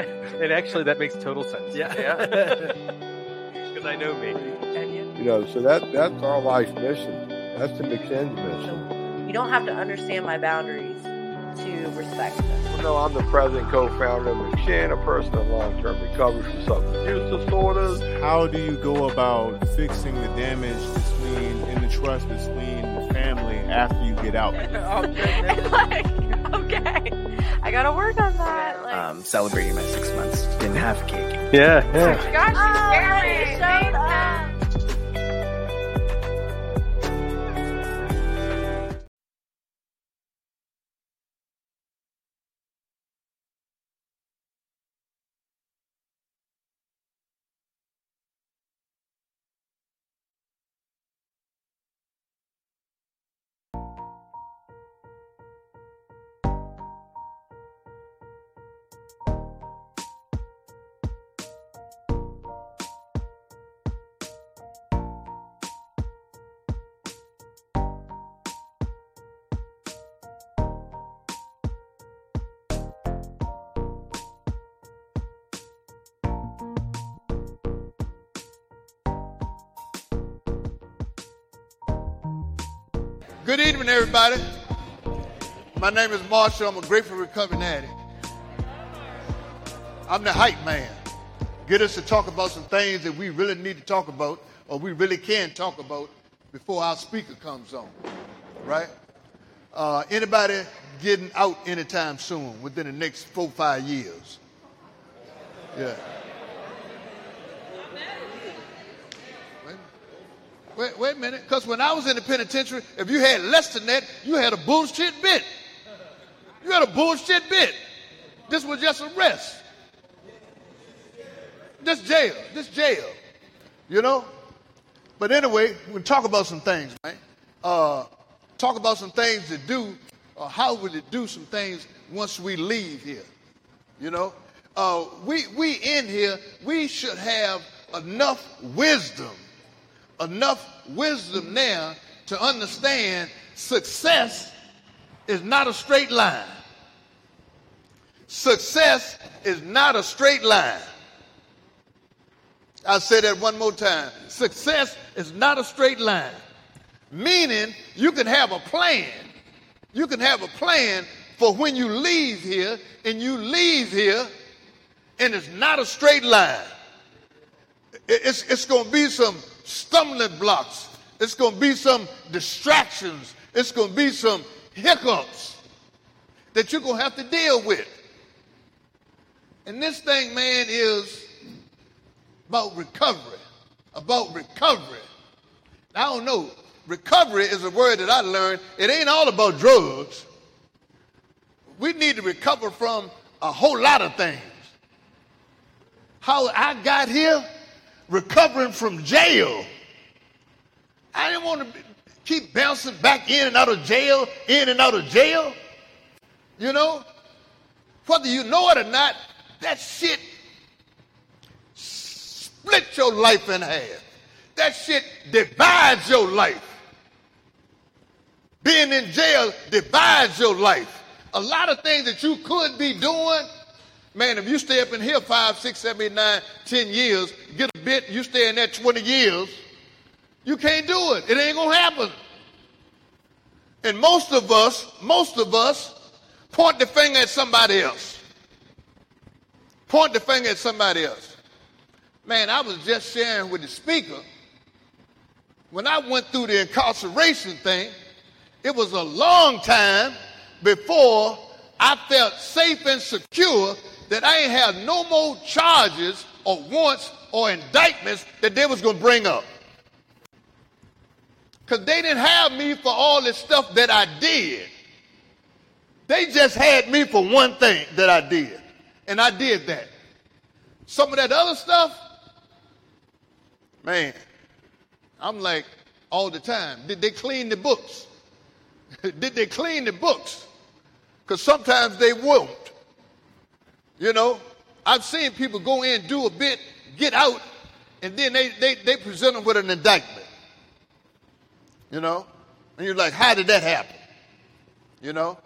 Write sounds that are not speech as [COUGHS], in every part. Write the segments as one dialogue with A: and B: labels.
A: [LAUGHS] and actually, that makes total sense.
B: Yeah.
A: Because [LAUGHS] I know me.
B: You,
C: You know, so that that's our life mission. That's the McShin's mission.
D: You don't have to understand my boundaries to respect them.
C: You know, I'm the president co-founder of McShin, a person in long-term recovery from substance use disorders.
E: How do you go about fixing the damage between in the trust between the family after you get out? [LAUGHS]
D: like, okay, I gotta work on that. Like,
B: um, celebrating my six months. Didn't have a cake.
A: Yeah, yeah.
D: gosh,
F: Good evening, everybody. My name is Marshall. I'm a grateful recovering addict. I'm the hype man. Get us to talk about some things that we really need to talk about or we really can talk about before our speaker comes on. Right? Uh, anybody getting out anytime soon within the next four, five years? Yeah. Wait, wait a minute, because when I was in the penitentiary, if you had less than that, you had a bullshit bit. You had a bullshit bit. This was just arrest. This jail. This jail. You know? But anyway, we'll talk about some things, right? Uh, talk about some things to do, or how would it do some things once we leave here. You know? Uh, we, we in here, we should have enough wisdom enough wisdom now to understand success is not a straight line. Success is not a straight line. I'll say that one more time. Success is not a straight line. Meaning you can have a plan. You can have a plan for when you leave here, and you leave here, and it's not a straight line. It's, it's going to be some stumbling blocks. It's going to be some distractions. It's going to be some hiccups that you're going to have to deal with. And this thing, man, is about recovery. About recovery. I don't know. Recovery is a word that I learned. It ain't all about drugs. We need to recover from a whole lot of things. How I got here, recovering from jail. I didn't want to keep bouncing back in and out of jail, in and out of jail. You know, whether you know it or not, that shit split your life in half. That shit divides your life. Being in jail divides your life. A lot of things that you could be doing, man, if you stay up in here five, six, seven, eight, nine, ten years, get a bit, you stay in there 20 years, you can't do it. It ain't gonna happen. And most of us, most of us, point the finger at somebody else. Point the finger at somebody else. Man, I was just sharing with the speaker. When I went through the incarceration thing, it was a long time before I felt safe and secure that I ain't have no more charges or warrants or indictments that they was gonna bring up. Because they didn't have me for all the stuff that I did. They just had me for one thing that I did. And I did that. Some of that other stuff, man, I'm like, all the time, did they clean the books? [LAUGHS] did they clean the books? Because sometimes they won't. You know, I've seen people go in, do a bit, get out, and then they, they, they present them with an indictment. You know? And you're like, how did that happen? You know?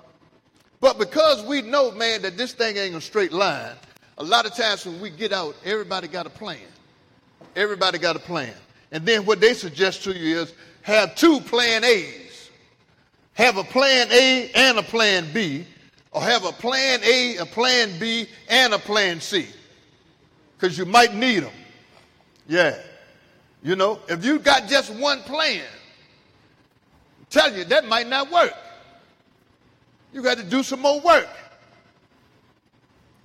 F: But because we know, man, that this thing ain't a straight line, A lot of times when we get out, everybody got a plan. Everybody got a plan. And then what they suggest to you is have two plan A's. Have a plan A and a plan B, or have a plan A, a plan B, and a plan C. Because you might need them. Yeah. You know, if you got just one plan, I tell you that might not work. You got to do some more work.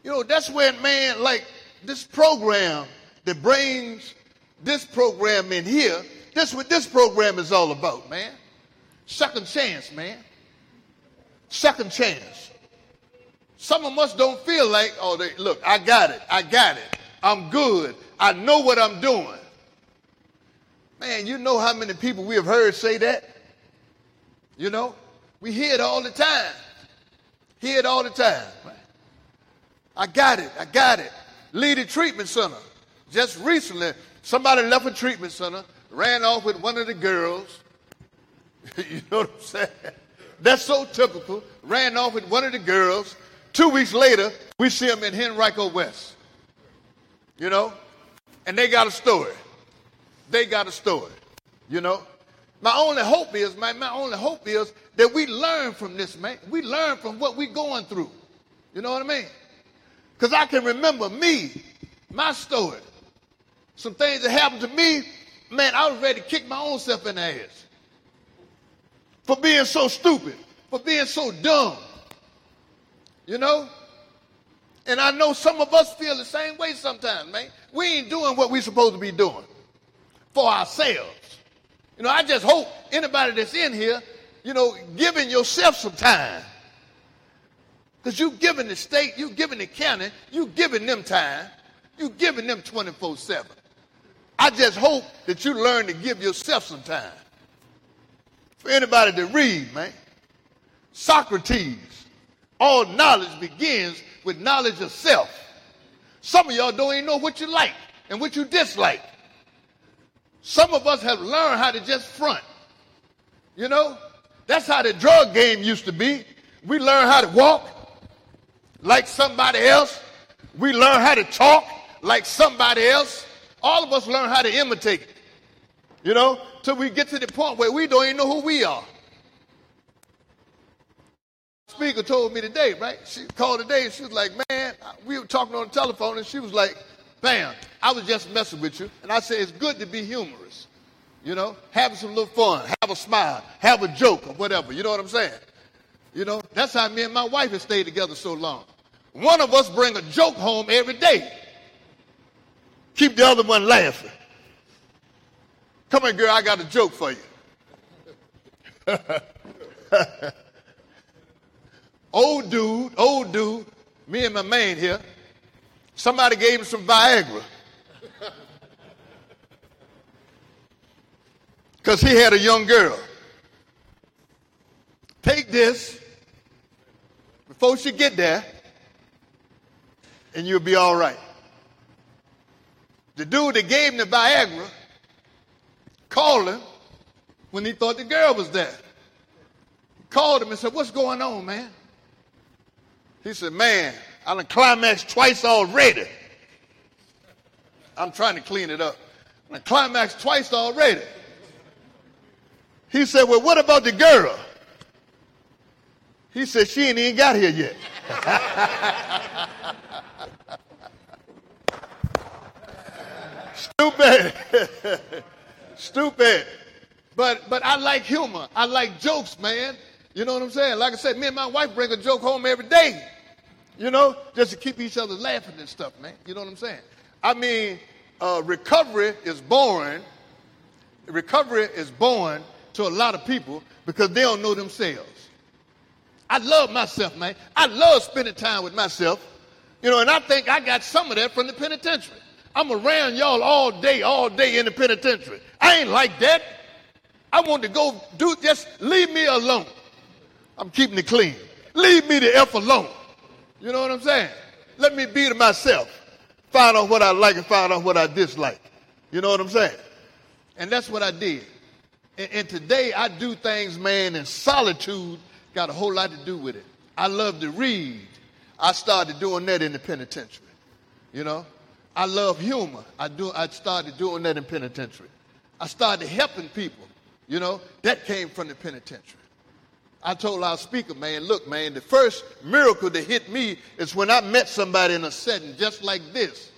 F: You know, that's when, man, like this program that brings this program in here, that's what this program is all about, man. Second chance, man. Second chance. Some of us don't feel like, oh, they, look, I got it. I got it. I'm good. I know what I'm doing. Man, you know how many people we have heard say that? You know, we hear it all the time. Hear it all the time. I got it. I got it. Lead a treatment center. Just recently, somebody left a treatment center, ran off with one of the girls. [LAUGHS] you know what I'm saying? That's so typical. Ran off with one of the girls. Two weeks later, we see them in Henrico West. You know? And they got a story. They got a story. You know? My only hope is, man, my only hope is that we learn from this, man. We learn from what we're going through. You know what I mean? Because I can remember me, my story. Some things that happened to me, man, I was ready to kick my own self in the ass. For being so stupid, for being so dumb. You know? And I know some of us feel the same way sometimes, man. We ain't doing what we're supposed to be doing for ourselves. You know, I just hope anybody that's in here, you know, giving yourself some time. Because you giving the state, you giving the county, you giving them time. You giving them 24 7. I just hope that you learn to give yourself some time. For anybody to read, man. Socrates, all knowledge begins with knowledge of self. Some of y'all don't even know what you like and what you dislike. Some of us have learned how to just front. You know, that's how the drug game used to be. We learn how to walk like somebody else. We learn how to talk like somebody else. All of us learn how to imitate. You know, till we get to the point where we don't even know who we are. Speaker told me today, right? She called today she was like, man, we were talking on the telephone and she was like, bam, I was just messing with you. And I said, it's good to be humorous. You know, having some little fun, have a smile, have a joke or whatever. You know what I'm saying? You know, that's how me and my wife have stayed together so long. One of us bring a joke home every day. Keep the other one laughing. Come here, girl, I got a joke for you. [LAUGHS] old dude, old dude, me and my man here, somebody gave him some Viagra. Because he had a young girl. Take this before she get there, and you'll be all right. The dude that gave him the Viagra called him when he thought the girl was there. He called him and said, What's going on, man? He said, Man, I done climaxed twice already. I'm trying to clean it up. I done climaxed twice already. He said, Well, what about the girl? He said, She ain't even got here yet. [LAUGHS] Stupid. [LAUGHS] Stupid. But but I like humor. I like jokes, man. You know what I'm saying? Like I said, me and my wife bring a joke home every day. You know, just to keep each other laughing and stuff, man. You know what I'm saying? I mean, uh, recovery is born. Recovery is born to a lot of people because they don't know themselves. I love myself, man. I love spending time with myself. You know, and I think I got some of that from the penitentiary. I'm around y'all all day, all day in the penitentiary. I ain't like that. I want to go do just leave me alone. I'm keeping it clean. Leave me the F alone. You know what I'm saying? Let me be to myself. Find out what I like and find out what I dislike. You know what I'm saying? And that's what I did. And, and today I do things, man, in solitude got a whole lot to do with it. I love to read. I started doing that in the penitentiary. You know, I love humor. I do. I started doing that in penitentiary. I started helping people. You know, that came from the penitentiary. I told our speaker, man, look, man, the first miracle that hit me is when I met somebody in a setting just like this.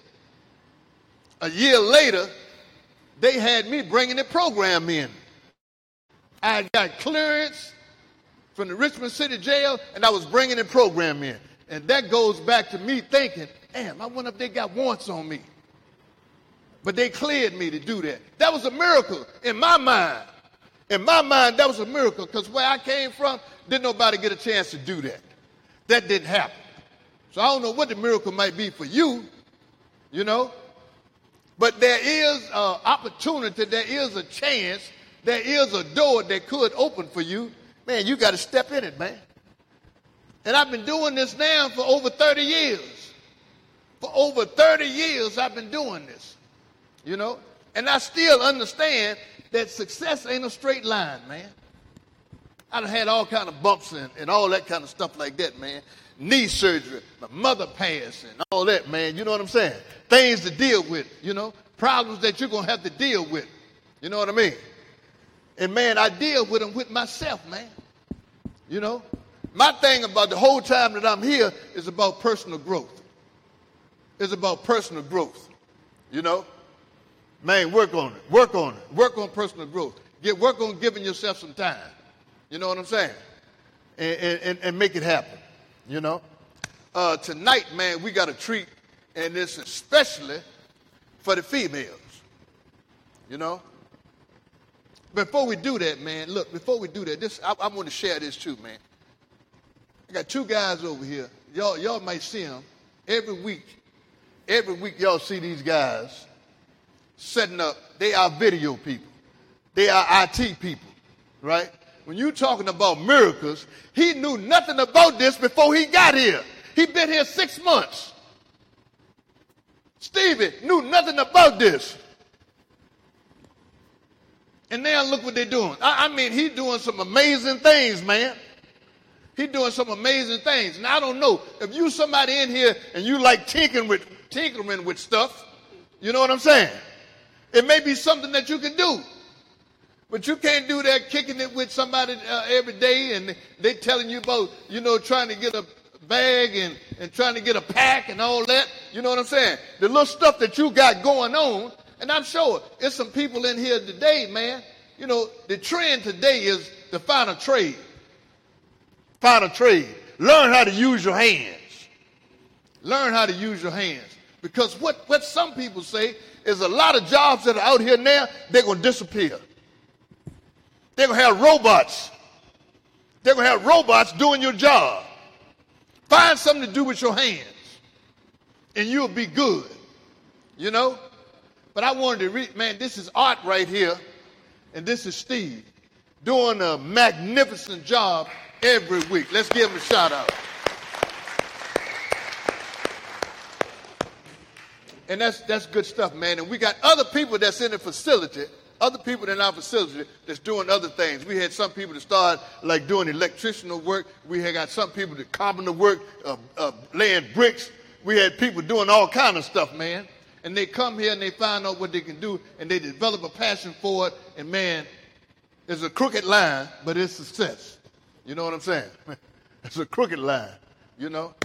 F: A year later, they had me bringing the program in. I got clearance from the Richmond City Jail, and I was bringing the program in. And that goes back to me thinking, damn, I wonder if they got warrants on me. But they cleared me to do that. That was a miracle in my mind. In my mind, that was a miracle because where I came from, didn't nobody get a chance to do that. That didn't happen. So I don't know what the miracle might be for you, you know. But there is an opportunity, there is a chance, there is a door that could open for you. Man, you got to step in it, man. And I've been doing this now for over 30 years. For over 30 years, I've been doing this, you know. And I still understand that success ain't a straight line, man. I done had all kind of bumps and, and all that kind of stuff like that, man. Knee surgery, my mother passed and all that, man. You know what I'm saying? Things to deal with, you know, problems that you're going to have to deal with. You know what I mean? And man, I deal with them with myself, man. You know? My thing about the whole time that I'm here is about personal growth. It's about personal growth. You know? Man, work on it. Work on it. Work on personal growth. Get work on giving yourself some time. You know what I'm saying? And, and, and make it happen. You know? Uh, tonight, man, we got a treat, and this especially for the females. You know? Before we do that, man, look, before we do that, this I, I want to share this too, man. I got two guys over here. Y'all, y'all might see them every week. Every week, y'all see these guys setting up, they are video people. They are IT people, right? When you're talking about miracles, he knew nothing about this before he got here. He'd been here six months. Stevie knew nothing about this. And now look what they're doing. I, I mean, he's doing some amazing things, man. He's doing some amazing things. And I don't know if you somebody in here and you like tinkering with tinkering with stuff, you know what I'm saying? It may be something that you can do. But you can't do that kicking it with somebody uh, every day and they telling you about, you know, trying to get a bag and, and trying to get a pack and all that. You know what I'm saying? The little stuff that you got going on. And I'm sure there's some people in here today, man. You know, the trend today is to find a trade. Find a trade. Learn how to use your hands. Learn how to use your hands. Because what, what some people say is a lot of jobs that are out here now, they're going to disappear. They're going to have robots. They're going to have robots doing your job. Find something to do with your hands, and you'll be good. You know? But I wanted to read, man, this is art right here, and this is Steve doing a magnificent job every week. Let's give him a shout out. And that's that's good stuff, man. And we got other people that's in the facility, other people in our facility that's doing other things. We had some people that start like doing electricianal work. We had got some people that carpenter work, uh, uh, laying bricks. We had people doing all kind of stuff, man. And they come here and they find out what they can do, and they develop a passion for it. And man, it's a crooked line, but it's success. You know what I'm saying? [LAUGHS] it's a crooked line. You know.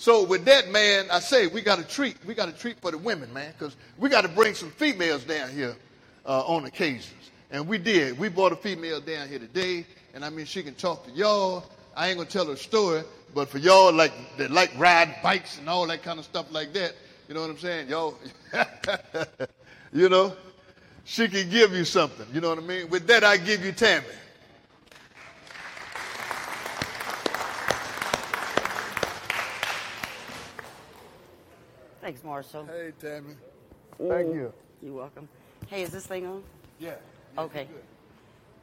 F: So with that, man, I say we got to treat. We got a treat for the women, man, because we got to bring some females down here uh, on occasions. And we did. We brought a female down here today, and I mean, she can talk to y'all. I ain't gonna tell her story, but for y'all like that like ride bikes and all that kind of stuff like that, you know what I'm saying? Y'all, [LAUGHS] you know, she can give you something. You know what I mean? With that, I give you Tammie.
G: Thanks, Marshall.
F: Hey, Tammie. Thank you.
G: You're welcome. Hey, is this thing on?
F: Yeah.
G: Okay.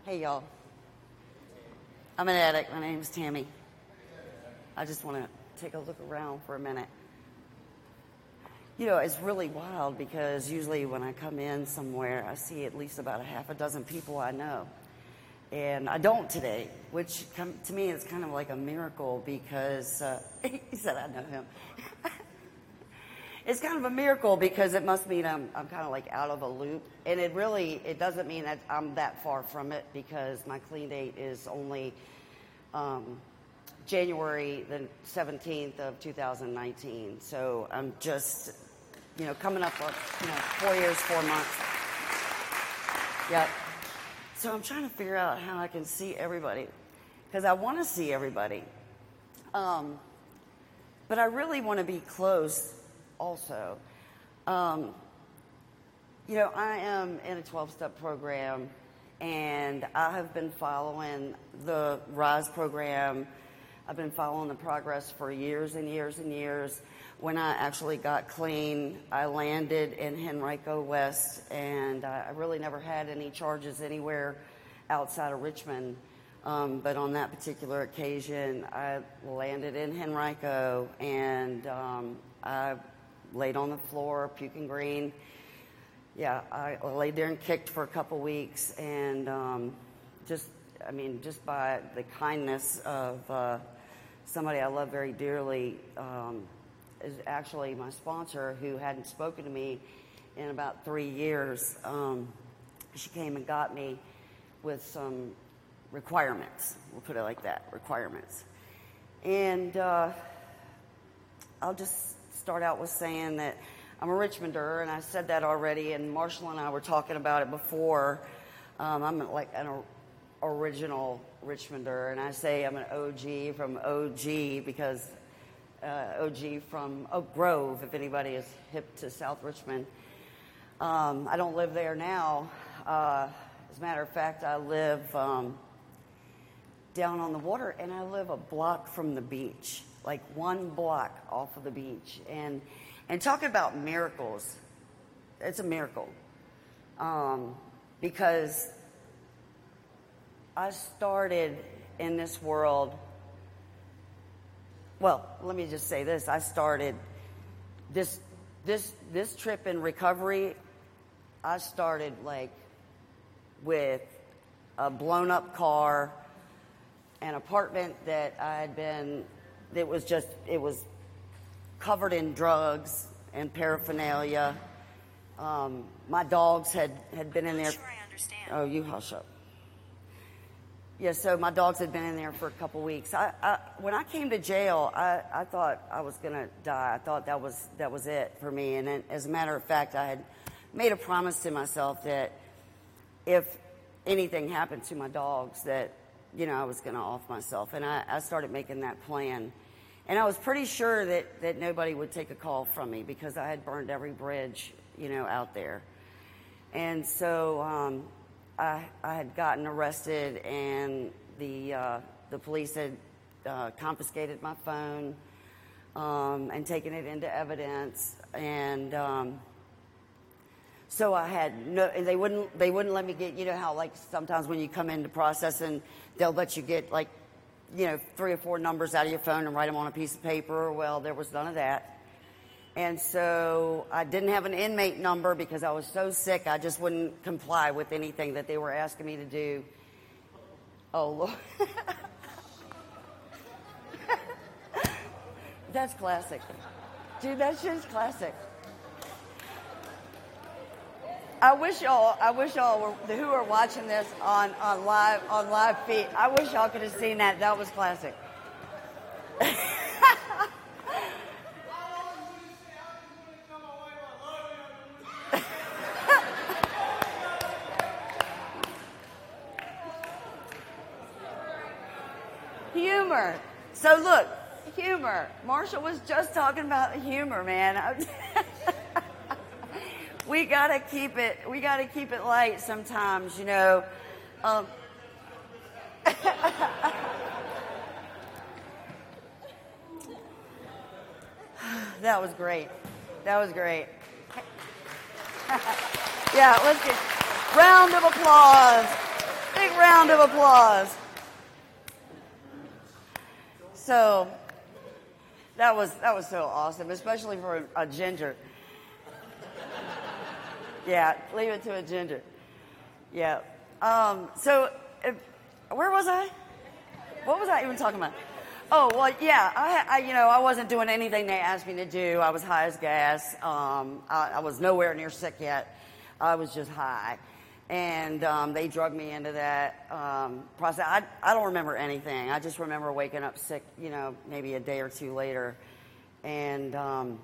G: Hey, y'all. I'm an addict. My name's Tammie. I just want to take a look around for a minute. You know, it's really wild because usually when I come in somewhere, I see at least about a half a dozen people I know. And I don't today, which come, to me is kind of like a miracle because uh, [LAUGHS] he said I know him. [LAUGHS] it's kind of a miracle because it must mean I'm, I'm kind of like out of a loop. And it really, it doesn't mean that I'm that far from it because my clean date is only um, January the 17th of 2019. So I'm just, you know, coming up on, you know, four years, four months. Yep. So I'm trying to figure out how I can see everybody because I want to see everybody. Um, but I really want to be close also. Um, you know, I am in a 12 step program and I have been following the RISE program. I've been following the progress for years and years and years. When I actually got clean, I landed in Henrico West, and I really never had any charges anywhere outside of Richmond. Um, but on that particular occasion, I landed in Henrico, and um, I laid on the floor, puking green. Yeah, I laid there and kicked for a couple weeks, and um, just, I mean, just by the kindness of uh, somebody I love very dearly, um, is actually my sponsor who hadn't spoken to me in about three years. Um, she came and got me with some requirements. We'll put it like that requirements. And uh, I'll just start out with saying that I'm a Richmonder, and I said that already, and Marshall and I were talking about it before. Um, I'm like an original Richmonder, and I say I'm an OG from OG because uh, OG from Oak Grove, if anybody is hip to South Richmond. Um, I don't live there now. Uh, as a matter of fact, I live um, down on the water, and I live a block from the beach, like one block off of the beach. And and talking about miracles, it's a miracle um, because I started in this world well, let me just say this. I started this this this trip in recovery. I started like with a blown up car, an apartment that I had been that was just it was covered in drugs and paraphernalia. Um, my dogs had had been in there.
H: Sure, I understand.
G: Oh, you hush up. Yeah, so my dogs had been in there for a couple weeks. I, I, when I came to jail, I, I thought I was going to die. I thought that was that was it for me. And then, as a matter of fact, I had made a promise to myself that if anything happened to my dogs, that you know I was going to off myself. And I, I started making that plan. And I was pretty sure that that nobody would take a call from me because I had burned every bridge you know out there. And so um, I, I had gotten arrested, and the uh, the police had uh, confiscated my phone um, and taken it into evidence, and um, so I had no. They wouldn't they wouldn't let me get. You know how like sometimes when you come into processing, they'll let you get like you know three or four numbers out of your phone and write them on a piece of paper. Well, there was none of that. And so I didn't have an inmate number because I was so sick, I just wouldn't comply with anything that they were asking me to do. Oh, Lord. [LAUGHS] That's classic. Dude, that shit's classic. I wish y'all, I wish y'all were, who are watching this on, on live, on live feed, I wish y'all could have seen that. That was classic. humor. So look, humor. Marshall was just talking about humor, man. [LAUGHS] we gotta keep it. We gotta keep it light sometimes, you know. Um, [SIGHS] that was great. That was great. [LAUGHS] yeah, let's get round of applause. Big round of applause. So that was that was so awesome, especially for a, a ginger. Yeah, leave it to a ginger. Yeah. Um, so, if, where was I? What was I even talking about? Oh well, yeah. I, I, you know, I wasn't doing anything they asked me to do. I was high as gas. Um, I, I was nowhere near sick yet. I was just high, and um, they drugged me into that um, process. I, I don't remember anything. I just remember waking up sick. You know, maybe a day or two later, and um,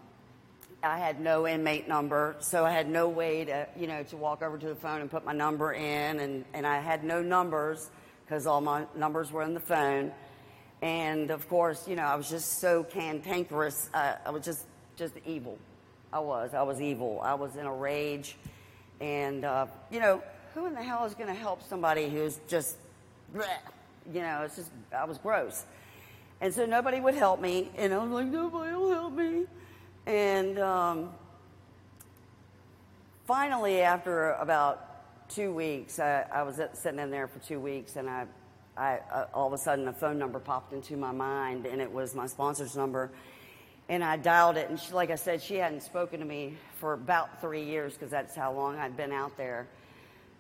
G: I had no inmate number, so I had no way to, you know, to walk over to the phone and put my number in, and, and I had no numbers because all my numbers were in the phone. And of course, you know, I was just so cantankerous. Uh, I was just, just evil. I was. I was evil. I was in a rage. And, uh, you know, who in the hell is going to help somebody who's just, bleh? you know, it's just, I was gross. And so nobody would help me. And I was like, nobody will help me. And um, finally, after about two weeks, I, I was sitting in there for two weeks, and I, I, uh, all of a sudden a phone number popped into my mind, and it was my sponsor's number. And I dialed it, and she, like I said, she hadn't spoken to me for about three years because that's how long I'd been out there.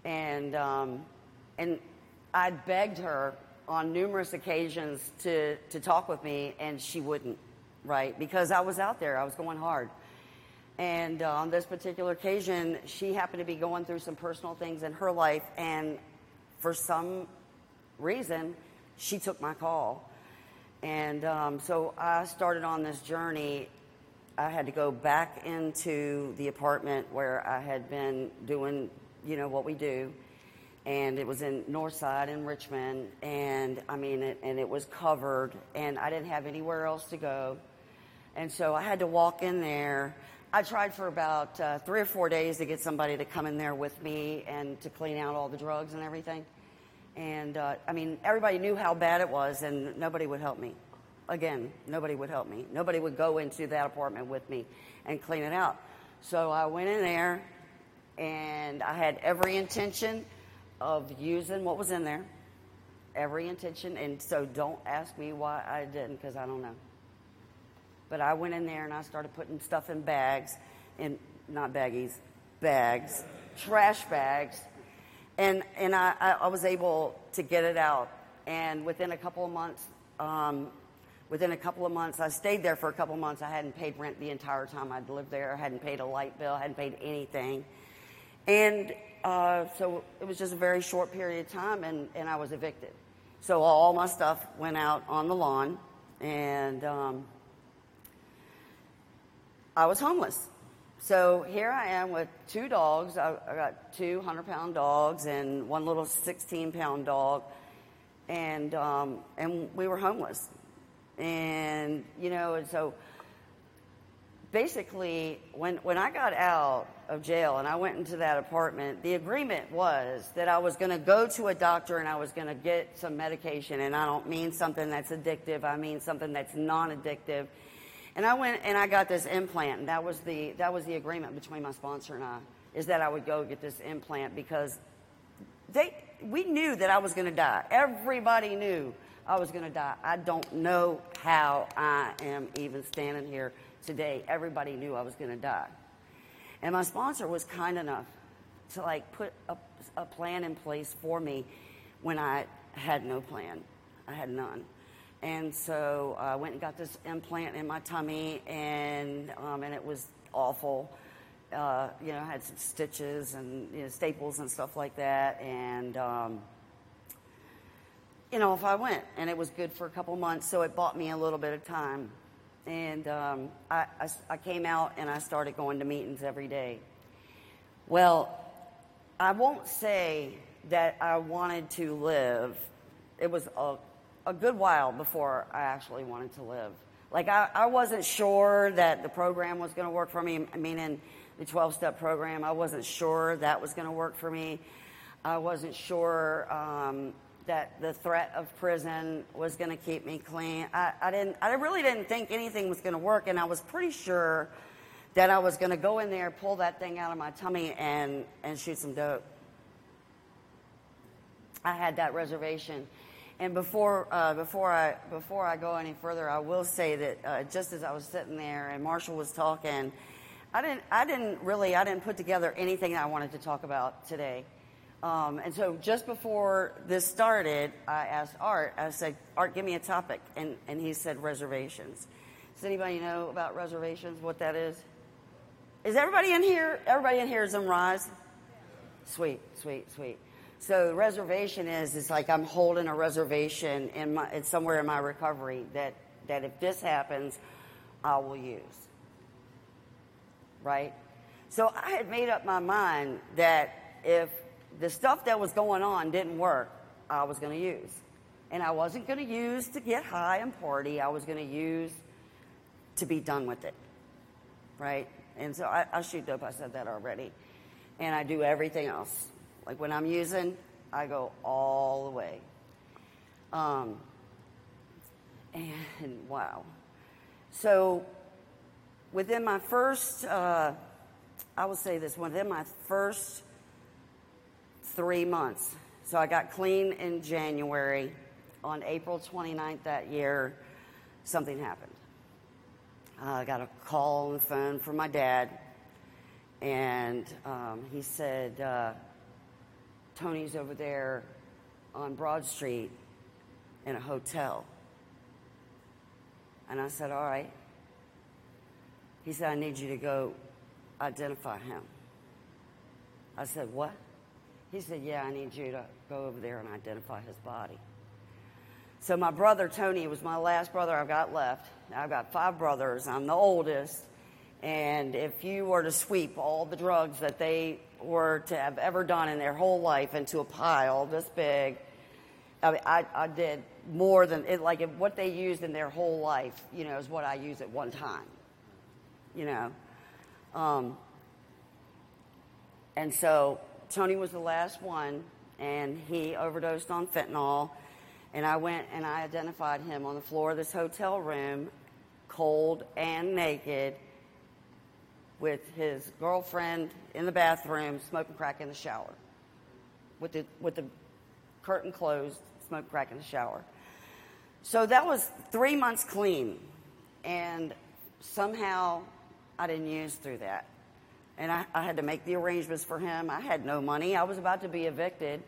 G: And um, and I'd begged her on numerous occasions to to talk with me, and she wouldn't right? Because I was out there, I was going hard. And uh, on this particular occasion, she happened to be going through some personal things in her life, and for some reason, she took my call. And um, so I started on this journey. I had to go back into the apartment where I had been doing, you know, what we do. And it was in Northside in Richmond. And I mean, it, and it was covered, and I didn't have anywhere else to go. And so I had to walk in there. I tried for about uh, three or four days to get somebody to come in there with me and to clean out all the drugs and everything. And uh, I mean, everybody knew how bad it was, and nobody would help me. Again, nobody would help me. Nobody would go into that apartment with me and clean it out. So I went in there, and I had every intention of using what was in there. Every intention. And so don't ask me why I didn't, because I don't know. But I went in there and I started putting stuff in bags, and not baggies, bags, trash bags, and and I, I was able to get it out. And within a couple of months, um, within a couple of months, I stayed there for a couple of months. I hadn't paid rent the entire time I'd lived there. I hadn't paid a light bill. I hadn't paid anything. And uh, so it was just a very short period of time, and, and I was evicted. So all my stuff went out on the lawn, and um, I was homeless. So here I am with two dogs. I, I got two 100 pound dogs and one little 16 pound dog. And, um, and we were homeless. And, you know, and so basically, when, when I got out of jail and I went into that apartment, the agreement was that I was going to go to a doctor and I was going to get some medication. And I don't mean something that's addictive, I mean something that's non addictive and I went and I got this implant, and that was the that was the agreement between my sponsor and I, is that I would go get this implant because they we knew that I was going to die. Everybody knew I was going to die. I don't know how I am even standing here today. Everybody knew I was going to die, and my sponsor was kind enough to like put a, a plan in place for me when I had no plan. I had none. And so I went and got this implant in my tummy, and um, and it was awful. Uh, you know, I had some stitches and you know, staples and stuff like that. And um, you know, if I went, and it was good for a couple months, so it bought me a little bit of time. And um, I, I, I came out and I started going to meetings every day. Well, I won't say that I wanted to live. It was a a good while before I actually wanted to live. Like, I, I wasn't sure that the program was going to work for me. I mean, in the 12 step program, I wasn't sure that was going to work for me. I wasn't sure um, that the threat of prison was going to keep me clean. I, I, didn't, I really didn't think anything was going to work, and I was pretty sure that I was going to go in there, pull that thing out of my tummy, and, and shoot some dope. I had that reservation. And before, uh, before, I, before I go any further, I will say that uh, just as I was sitting there and Marshall was talking, I didn't, I didn't really, I didn't put together anything I wanted to talk about today. Um, and so just before this started, I asked Art, I said, Art, give me a topic. And, and he said reservations. Does anybody know about reservations, what that is? Is everybody in here? Everybody in here is in Rise? Sweet, sweet, sweet. So the reservation is, is like I'm holding a reservation in my, it's somewhere in my recovery that, that if this happens, I will use. Right? So I had made up my mind that if the stuff that was going on didn't work, I was going to use. And I wasn't going to use to get high and party. I was going to use to be done with it. Right? And so I, I shoot dope. I said that already. And I do everything else. Like when I'm using, I go all the way. Um, and wow. So within my first, uh, I will say this, within my first three months, so I got clean in January. On April 29th that year, something happened. I got a call on the phone from my dad, and um, he said, uh, Tony's over there on Broad Street in a hotel. And I said, All right. He said, I need you to go identify him. I said, What? He said, Yeah, I need you to go over there and identify his body. So my brother Tony was my last brother I've got left. I've got five brothers. I'm the oldest. And if you were to sweep all the drugs that they were to have ever done in their whole life into a pile this big, I, mean, I, I did more than it, like what they used in their whole life. You know, is what I use at one time. You know, um, and so Tony was the last one, and he overdosed on fentanyl. And I went and I identified him on the floor of this hotel room, cold and naked, with his girlfriend in the bathroom, smoking crack in the shower, with the, with the curtain closed, smoking crack in the shower. So that was three months clean. And somehow I didn't use through that. And I, I had to make the arrangements for him. I had no money. I was about to be evicted.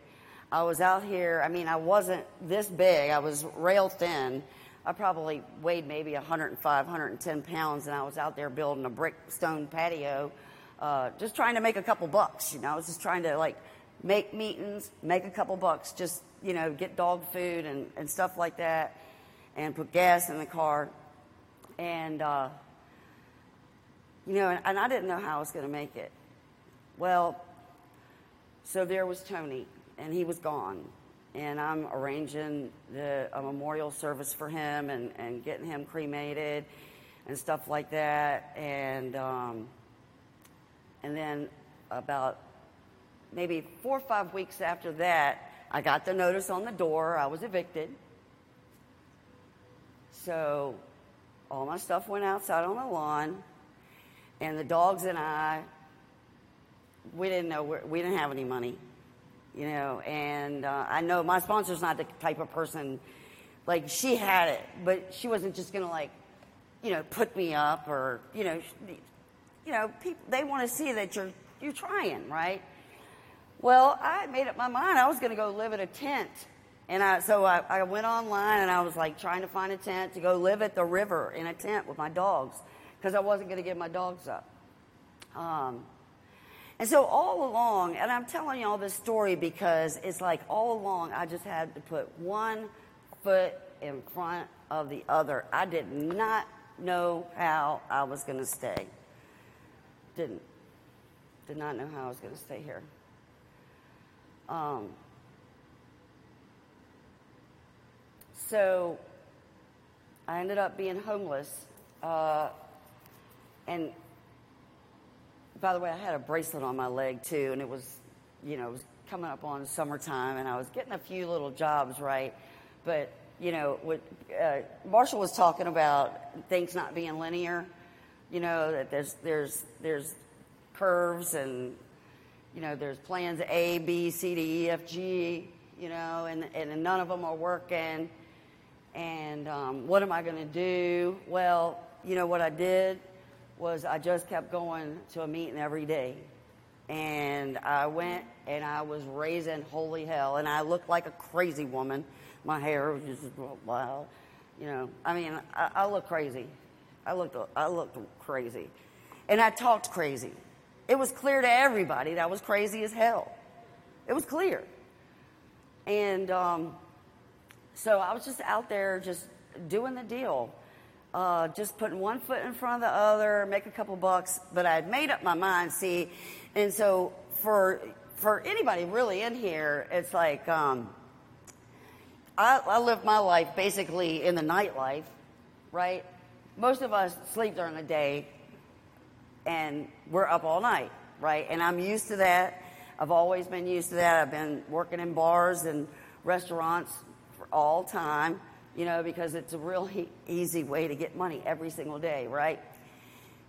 G: I was out here, I mean, I wasn't this big, I was rail thin. I probably weighed maybe 105, 110 pounds, and I was out there building a brick stone patio, uh, just trying to make a couple bucks. You know, I was just trying to like make meetings, make a couple bucks, just you know, get dog food and, and stuff like that, and put gas in the car, and uh, you know, and, and I didn't know how I was going to make it. Well, so there was Tony, and he was gone and I'm arranging the, a memorial service for him and, and getting him cremated and stuff like that. And um, and then about maybe four or five weeks after that, I got the notice on the door. I was evicted. So all my stuff went outside on the lawn, and the dogs and I, we didn't know we didn't have any money you know, and uh, I know my sponsor's not the type of person, like, she had it, but she wasn't just gonna, like, you know, put me up or, you know, you know, people, they want to see that you're, you're trying, right? Well, I made up my mind I was gonna go live in a tent. And I, so I, I went online and I was like trying to find a tent to go live at the river in a tent with my dogs because I wasn't going to give my dogs up. Um, and so all along, and I'm telling you all this story because it's like all along I just had to put one foot in front of the other. I did not know how I was going to stay. Didn't. Did not know how I was going to stay here. Um, so I ended up being homeless. Uh, and by the way, I had a bracelet on my leg too, and it was, you know, it was coming up on summertime, and I was getting a few little jobs right. But you know, what uh, Marshall was talking about things not being linear. You know that there's there's there's curves and you know there's plans A, B, C, D, E, F, G. You know, and and none of them are working. And um, what am I going to do? Well, you know what I did was I just kept going to a meeting every day And I went and I was raising holy hell, and I looked like a crazy woman. My hair was just wild, you know. I mean, I, I looked crazy. I looked, I looked crazy, and I talked crazy. It was clear to everybody that I was crazy as hell. It was clear, and um, so I was just out there, just doing the deal, uh, just putting one foot in front of the other, make a couple bucks. But I had made up my mind, see, and so for for anybody really in here, it's like um, I, I live my life basically in the nightlife, right? Most of us sleep during the day, and we're up all night, right? And I'm used to that. I've always been used to that. I've been working in bars and restaurants for all time, you know, because it's a real he- easy way to get money every single day, right?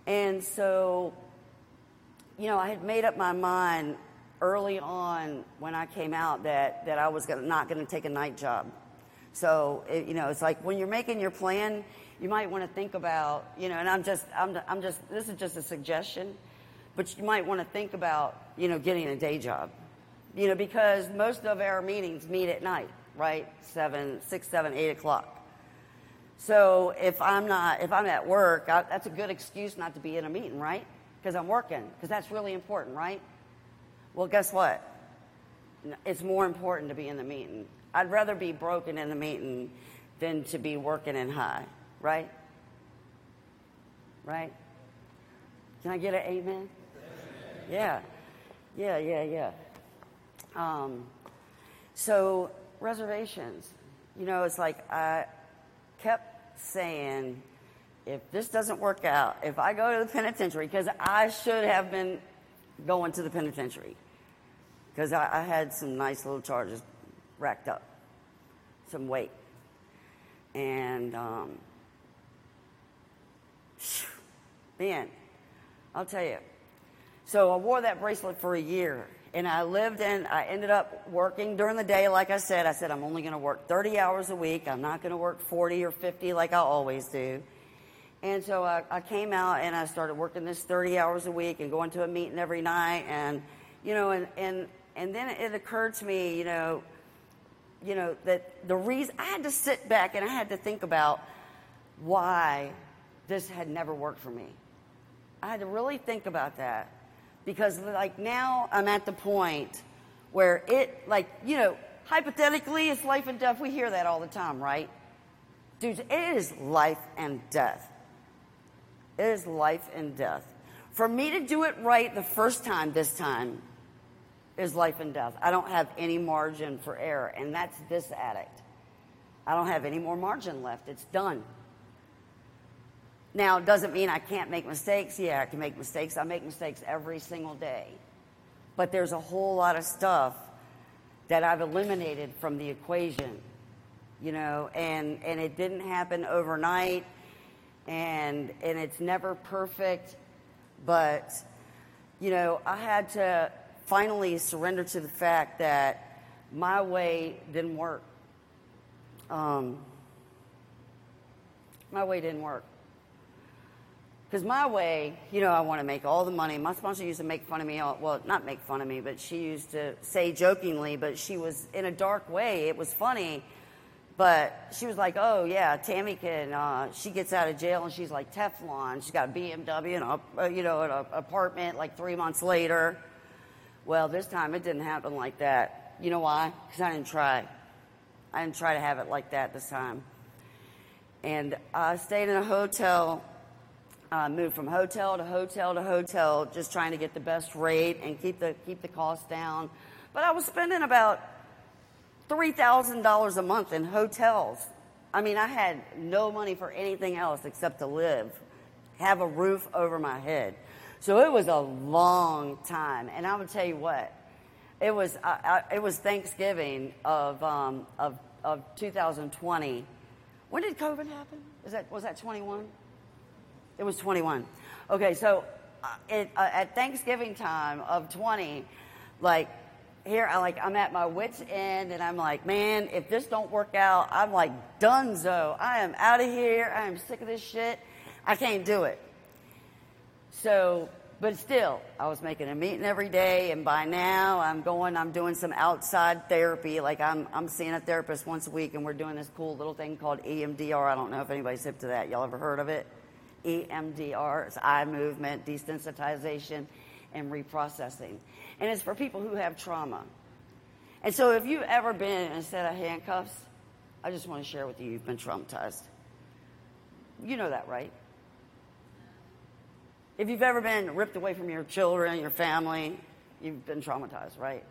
G: And so, you know, I had made up my mind early on when I came out that, that I was gonna, not going to take a night job. So, it, you know, it's like when you're making your plan, you might want to think about, you know, and I'm just, I'm, I'm just, this is just a suggestion, but you might want to think about, you know, getting a day job, you know, because most of our meetings meet at night, right? Seven, six, seven, eight o'clock. So if I'm not, if I'm at work, I, that's a good excuse not to be in a meeting, right? Because I'm working, because that's really important, right? Well, guess what? It's more important to be in the meeting. I'd rather be broken in the meeting than to be working in high, right? Right? Can I get an amen? Yeah. Yeah, yeah, yeah. Um, so, reservations. You know, it's like I kept saying, if this doesn't work out, if I go to the penitentiary, because I should have been going to the penitentiary, because I, I had some nice little charges racked up, some weight. And, um, man, I'll tell you. So I wore that bracelet for a year. And I lived in, I ended up working during the day, like I said. I said, I'm only going to work 30 hours a week. I'm not going to work 40 or 50 like I always do. And so I, I came out and I started working this 30 hours a week and going to a meeting every night. And, you know, and, and, and then it occurred to me, you know, you know, that the reason I had to sit back and I had to think about why this had never worked for me. I had to really think about that because, like, now I'm at the point where it, like, you know, hypothetically, it's life and death. We hear that all the time, right? Dude, it is life and death. It is life and death. For me to do it right the first time, this time, is life and death. I don't have any margin for error, and that's this addict. I don't have any more margin left. It's done. Now, it doesn't mean I can't make mistakes. Yeah, I can make mistakes. I make mistakes every single day. But there's a whole lot of stuff that I've eliminated from the equation, you know, and, and it didn't happen overnight, and, and it's never perfect, but, you know, I had to finally surrender to the fact that my way didn't work. Um, my way didn't work. Because my way, you know, I want to make all the money. My sponsor used to make fun of me, all, well, not make fun of me, but she used to say jokingly, but she was in a dark way. It was funny, but she was like, oh, yeah, Tammie can, uh, she gets out of jail and she's like Teflon. She's got a BMW and, a, uh, you know, an apartment like three months later. Well, this time it didn't happen like that. You know why? Because I didn't try. I didn't try to have it like that this time. And I stayed in a hotel, uh, moved from hotel to hotel to hotel, just trying to get the best rate and keep the keep the cost down. But I was spending about three thousand dollars a month in hotels. I mean, I had no money for anything else except to live, have a roof over my head. So it was a long time, and I would tell you what, it was it was Thanksgiving of um, of of 2020. When did COVID happen? Is that was that 21? It was 21. Okay, so uh, it, uh, at Thanksgiving time of 20, like here, I like I'm at my wits end, and I'm like, man, if this don't work out, I'm like donezo. I am out of here. I am sick of this shit. I can't do it. So but still, I was making a meeting every day, and by now I'm going, I'm doing some outside therapy. Like I'm, I'm seeing a therapist once a week, and we're doing this cool little thing called EMDR. I don't know if anybody's hip to that. Y'all ever heard of it? EMDR. It's eye movement, desensitization, and reprocessing. And it's for people who have trauma. And so if you've ever been in a set of handcuffs, I just want to share with you, you've been traumatized. You know that, right? If you've ever been ripped away from your children, your family, you've been traumatized, right?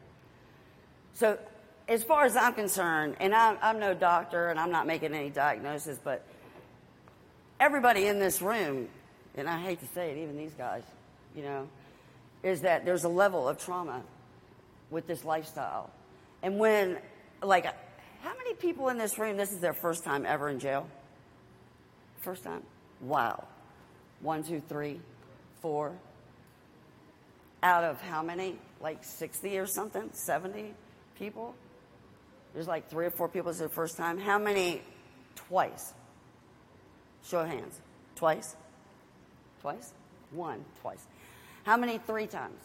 G: So, as far as I'm concerned, and I'm, I'm no doctor and I'm not making any diagnosis, but everybody in this room, and I hate to say it, even these guys, you know, is that there's a level of trauma with this lifestyle. And when, like, how many people in this room, this is their first time ever in jail? First time? Wow. One, two, three, four. Out of how many? Like 60 or something? 70 people? There's like three or four people is their first time. How many twice? Show of hands. Twice? Twice? One, twice. How many three times?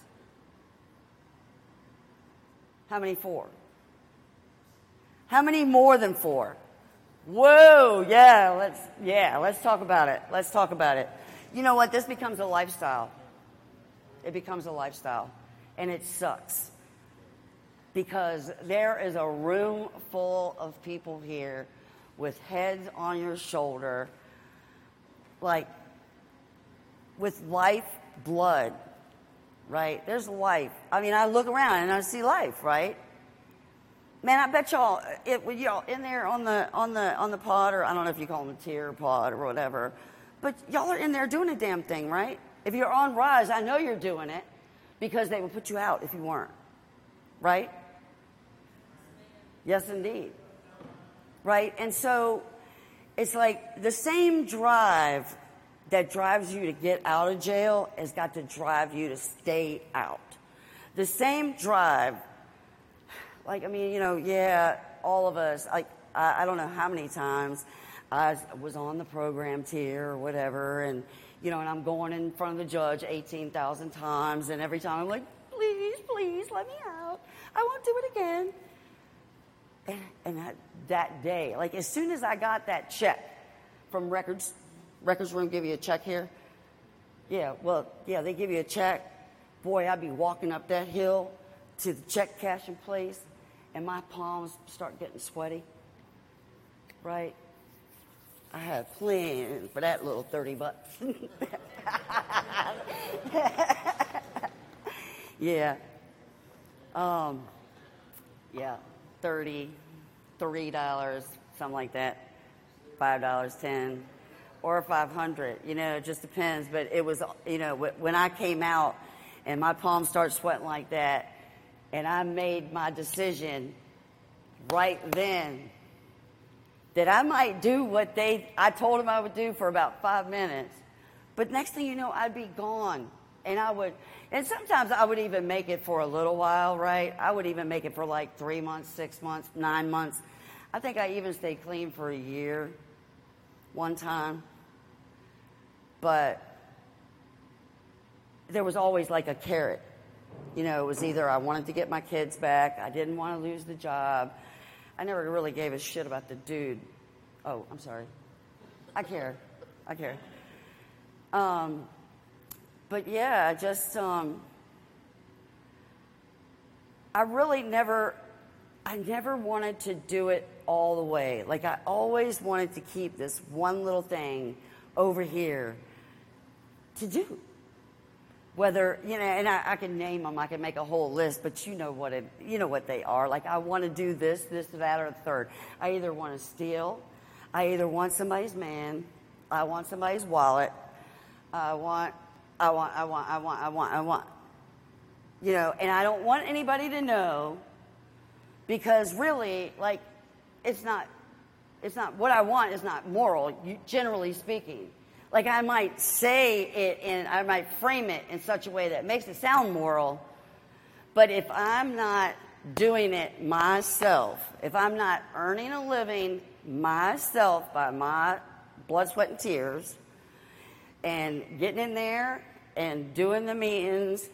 G: How many four? How many more than four? Whoa, yeah, let's yeah, let's talk about it. Let's talk about it. You know what? This becomes a lifestyle. It becomes a lifestyle. And it sucks. Because there is a room full of people here with heads on your shoulder, like with life blood, right? There's life. I mean, I look around and I see life, right? Man, I bet y'all, it, y'all in there on the on the on the pod, or I don't know if you call them the tier pod or whatever, but y'all are in there doing a damn thing, right? If you're on Rise, I know you're doing it because they would put you out if you weren't, right? Yes, indeed. Right, and so it's like the same drive that drives you to get out of jail has got to drive you to stay out. The same drive like, I mean, you know, yeah, all of us, like, I, I don't know how many times I was on the program tier or whatever, and, you know, and I'm going in front of the judge 18,000 times, and every time I'm like, please, please, let me out. I won't do it again. [CLEARS THROAT] And, and that, that day, like, as soon as I got that check from records, records room give you a check here. Yeah, well, yeah, they give you a check. Boy, I'd be walking up that hill to the check cashing place and my palms start getting sweaty, right? I have planned for that little 30 bucks. [LAUGHS] yeah. Um, yeah, 30 $3, something like that. $5, 10 or 500 you know it just depends but it was you know when i came out and my palms started sweating like that and I made my decision right then that I might do what they I told them I would do for about five minutes. But next thing you know, I'd be gone. And I would and sometimes I would even make it for a little while, right? I would even make it for like three months, six months, nine months. I think I even stayed clean for a year one time. But there was always like a carrot you know, it was either I wanted to get my kids back, I didn't want to lose the job. I never really gave a shit about the dude. Oh, I'm sorry. I care. I care. Um, but yeah, just, um, I really never, I never wanted to do it all the way. Like I always wanted to keep this one little thing over here to do. Whether you know and I, I, can name them i can make a whole list but you know what it you know what they are. Like i want to do this this that or the third. I either want to steal i either want somebody's man i want somebody's wallet i want i want i want i want i want i want. You know and i don't want anybody to know because really like it's not it's not what i want is not moral generally speaking. Like I might say it and I might frame it in such a way that makes it sound moral, but if I'm not doing it myself, if I'm not earning a living myself by my blood, sweat, and tears, and getting in there and doing the meetings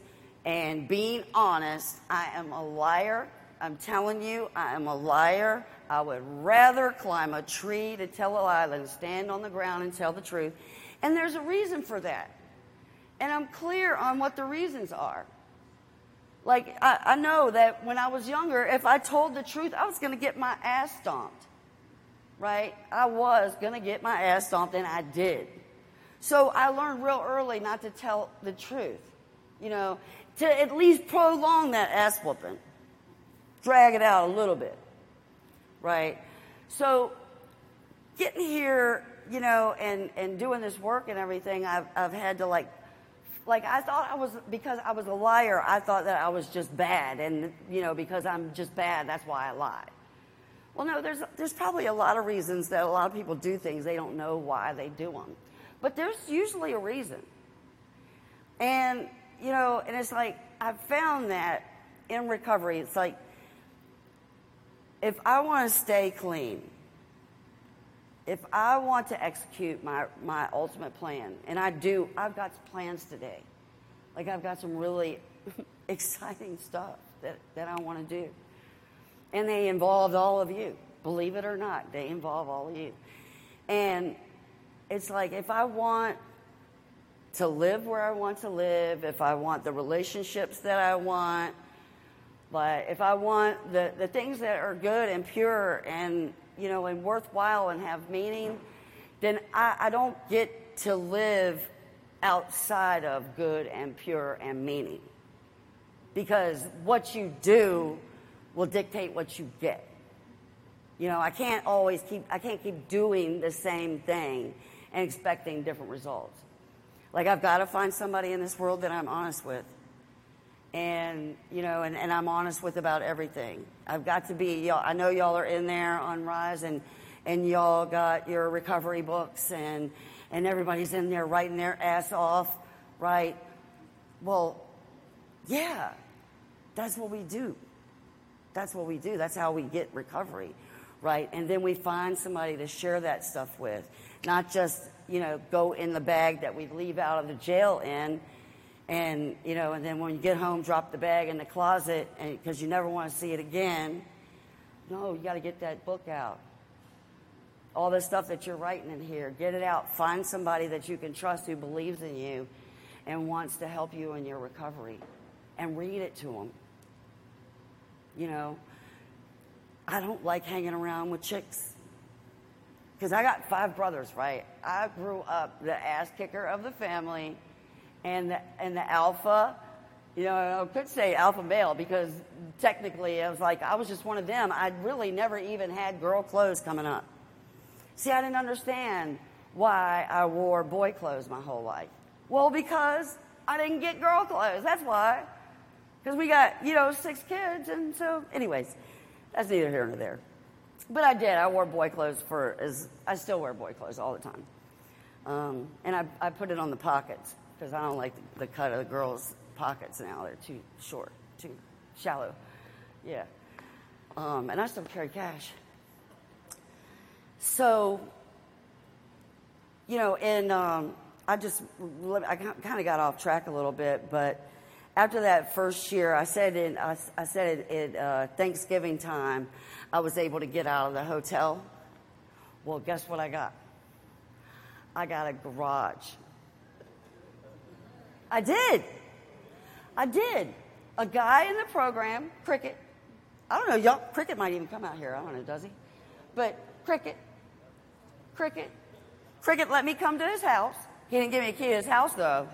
G: and being honest. I am a liar. I'm telling you, I am a liar. I would rather climb a tree to tell a lie than stand on the ground and tell the truth. And there's a reason for that. And I'm clear on what the reasons are. Like, I, I know that when I was younger, if I told the truth, I was going to get my ass stomped. Right? I was going to get my ass stomped, and I did. So I learned real early not to tell the truth, you know, to at least prolong that ass whooping, drag it out a little bit, right? So getting here, you know, and, and doing this work and everything, I've, I've had to like, like I thought I was, because I was a liar, I thought that I was just bad. And, you know, because I'm just bad, that's why I lie. Well, no, there's, there's probably a lot of reasons that a lot of people do things, they don't know why they do them. But there's usually a reason. And, you know, and it's like, I've found that in recovery, it's like, if I want to stay clean, if I want to execute my, my ultimate plan, and I do, I've got plans today. Like, I've got some really [LAUGHS] exciting stuff that, that I want to do. And they involved all of you. Believe it or not, they involve all of you. And it's like if I want to live where I want to live, if I want the relationships that I want, but if I want the, the things that are good and pure and you know and worthwhile and have meaning, then I, I don't get to live outside of good and pure and meaning. Because what you do will dictate what you get. You know, I can't always keep I can't keep doing the same thing and expecting different results. Like, I've got to find somebody in this world that I'm honest with. And, you know, and, and I'm honest with about everything. I've got to be, y'all, I know y'all are in there on Rise and, and y'all got your recovery books and, and everybody's in there writing their ass off, right? Well, yeah, that's what we do. That's what we do. That's how we get recovery, right? And then we find somebody to share that stuff with not just, you know, go in the bag that we leave out of the jail in. And, you know, and then when you get home, drop the bag in the closet because you never want to see it again. No, you got to get that book out. All the stuff that you're writing in here, get it out. Find somebody that you can trust who believes in you and wants to help you in your recovery and read it to them. You know, I don't like hanging around with chicks because I got five brothers, right? I grew up the ass kicker of the family and the, and the alpha. You know, I could say alpha male because technically I was like, I was just one of them. I'd really never even had girl clothes coming up. See, I didn't understand why I wore boy clothes my whole life. Well, because I didn't get girl clothes. That's why. Because we got, you know, six kids. And so, anyways, that's neither here nor there. But I did. I wore boy clothes for as I still wear boy clothes all the time. Um, and I, I put it on the pockets because I don't like the, the cut of the girls' pockets now. They're too short, too shallow. Yeah. Um, and I still carry cash. So, you know, and um, I just, I kind of got off track a little bit, but after that first year, I said in, I, I said at uh, Thanksgiving time, I was able to get out of the hotel. Well, guess what I got? I got a garage. I did. I did. A guy in the program, Cricket. I don't know, y'all, Cricket might even come out here. I don't know, does he? But Cricket, Cricket, Cricket let me come to his house. He didn't give me a key to his house, though.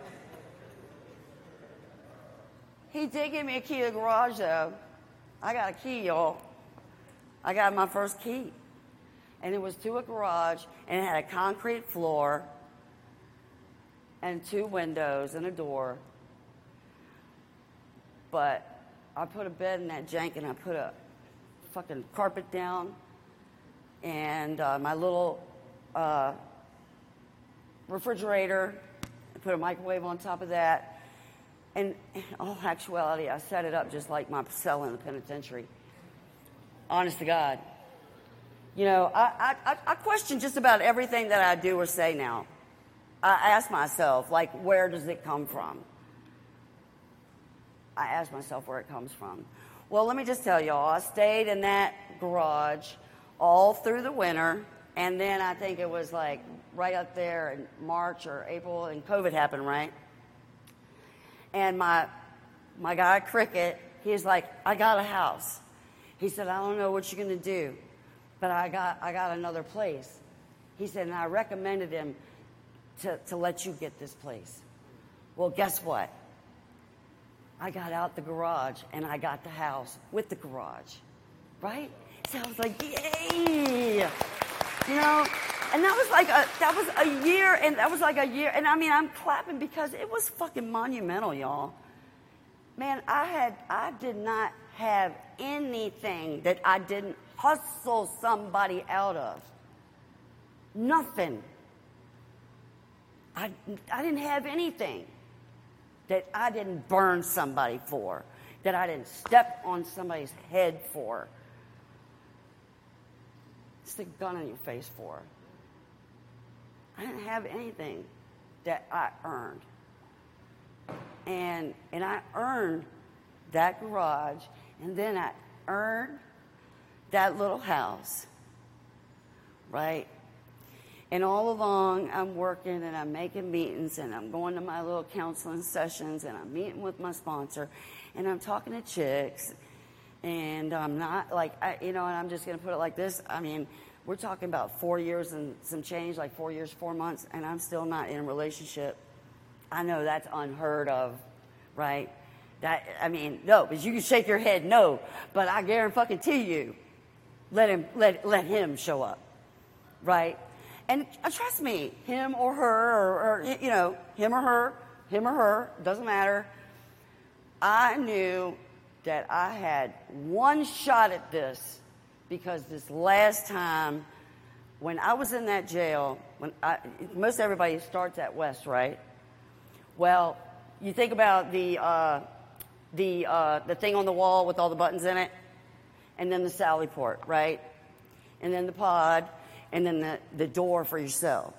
G: He did give me a key to the garage, though. I got a key, y'all. I got my first key. And it was to a garage, and it had a concrete floor, and two windows, and a door. But I put a bed in that jank, and I put a fucking carpet down, and uh, my little uh, refrigerator, I put a microwave on top of that. And in all actuality, I set it up just like my cell in the penitentiary. Honest to God. You know, I, I, I question just about everything that I do or say now. I ask myself, like, where does it come from? I ask myself where it comes from. Well, let me just tell y'all, I stayed in that garage all through the winter, and then I think it was like right up there in March or April, and COVID happened, right? And my my guy Cricket, he's like, I got a house. He said, I don't know what you're gonna do, but I got I got another place. He said, and I recommended him to, to let you get this place. Well, guess what? I got out the garage and I got the house with the garage, right? So I was like, yay! You know, and that was like a that was a year, and that was like a year, and I mean I'm clapping because it was fucking monumental, y'all. Man, I had I did not have anything that I didn't hustle somebody out of. Nothing. I, I didn't have anything that I didn't burn somebody for, that I didn't step on somebody's head for, stick gun in your face for. I didn't have anything that I earned. And, and I earned that garage, and then I earned that little house, right? And all along, I'm working and I'm making meetings and I'm going to my little counseling sessions and I'm meeting with my sponsor and I'm talking to chicks. And I'm not like, I, you know, and I'm just going to put it like this. I mean, we're talking about four years and some change, like four years, four months, and I'm still not in a relationship. I know that's unheard of, right? That, I mean, no, but you can shake your head, no. But I guarantee you, let him, let, let him show up, right? And uh, trust me, him or her, or, or, you know, him or her, him or her, doesn't matter. I knew that I had one shot at this because this last time when I was in that jail, when I, most everybody starts at West, right? Well, you think about the, uh, the, uh, the thing on the wall with all the buttons in it, and then the Sally port, right? And then the pod, and then the, the door for your cell.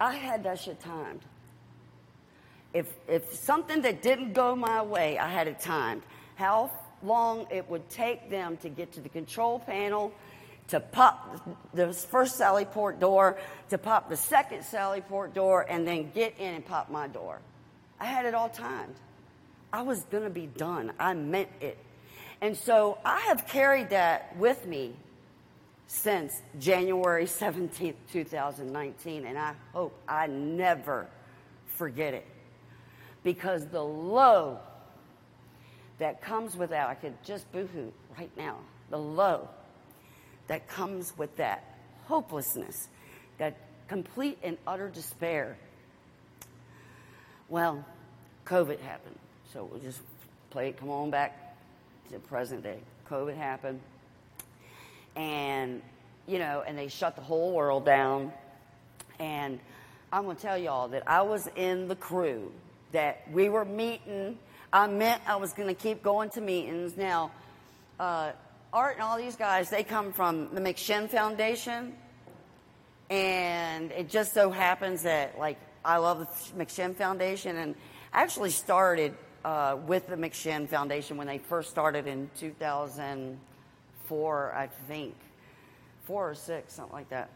G: I had that shit timed. If, if something that didn't go my way, I had it timed. How long it would take them to get to the control panel, to pop the first Sally port door, to pop the second Sally port door, and then get in and pop my door. I had it all timed. I was going to be done. I meant it. And so I have carried that with me since January [LAUGHS] 17th, 2019, and I hope I never forget it. Because the low that comes with that, I could just boohoo right now, the low that comes with that hopelessness, that complete and utter despair. Well, COVID happened. So we'll just play it, come on back to present day. COVID happened and you know, and they shut the whole world down. And I'm going to tell y'all that I was in the crew that we were meeting. I meant I was going to keep going to meetings. Now, uh, Art and all these guys, they come from the McShin Foundation. And it just so happens that, like, I love the McShin Foundation. And I actually started uh, with the McShin Foundation when they first started in 2004, I think four or six, something like that.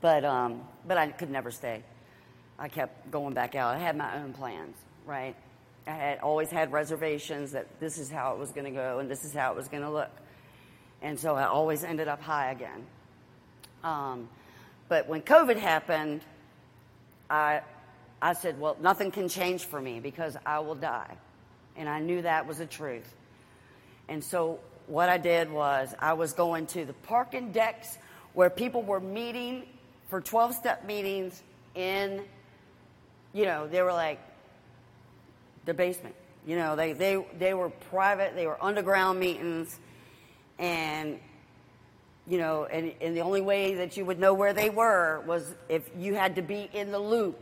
G: But um, but I could never stay. I kept going back out. I had my own plans, right? I had always had reservations that this is how it was going to go and this is how it was going to look, and so I always ended up high again. Um, but when COVID happened, I I said, well, nothing can change for me because I will die, and I knew that was the truth. And so what I did was I was going to the parking decks where people were meeting for 12 step meetings in, you know, they were like the basement. You know, they, they, they were private, they were underground meetings. And, you know, and, and the only way that you would know where they were was if you had to be in the loop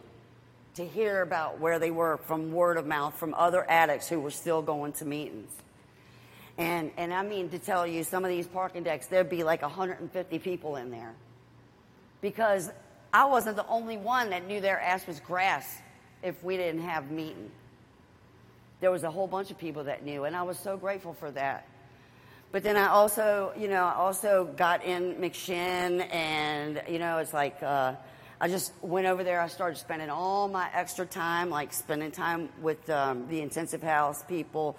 G: to hear about where they were from word of mouth from other addicts who were still going to meetings. And, and I mean to tell you, some of these parking decks, there'd be like 150 people in there. Because I wasn't the only one that knew their ass was grass if we didn't have meeting. There was a whole bunch of people that knew, and I was so grateful for that. But then I also, you know, I also got in McShin, and you know, it's like uh, I just went over there. I started spending all my extra time, like spending time with um, the intensive house people,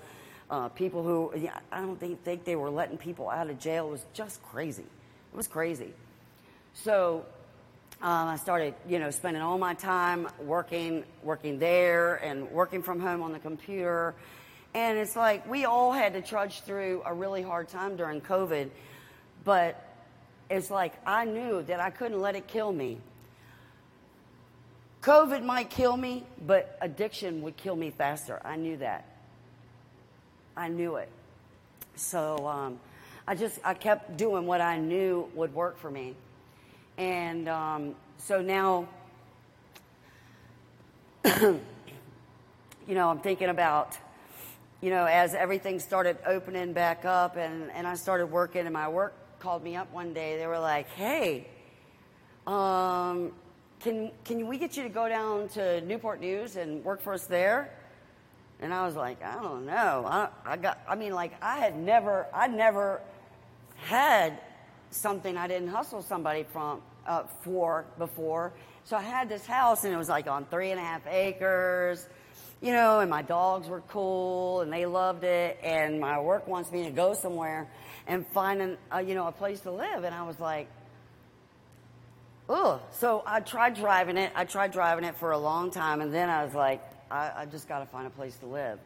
G: uh, people who I don't think, think they were letting people out of jail. It was just crazy. It was crazy. So um, I started, you know, spending all my time working, working there, and working from home on the computer. And it's like we all had to trudge through a really hard time during COVID, but it's like I knew that I couldn't let it kill me. COVID might kill me, but addiction would kill me faster. I knew that. I knew it. So um, I just I kept doing what I knew would work for me, and um, so now, [CLEARS THROAT] you know, I'm thinking about, you know, as everything started opening back up, and and I started working, and my work called me up one day. They were like, "Hey." Um, can can we get you to go down to Newport News and work for us there? And I was like, I don't know. I, I got. I mean, like I had never, I never had something I didn't hustle somebody from uh, for before. So I had this house, and it was like on three and a half acres, you know. And my dogs were cool, and they loved it. And my work wants me to go somewhere and find an, uh, you know, a place to live. And I was like, ugh. So I tried driving it. I tried driving it for a long time, and then I was like, I, I just got to find a place to live.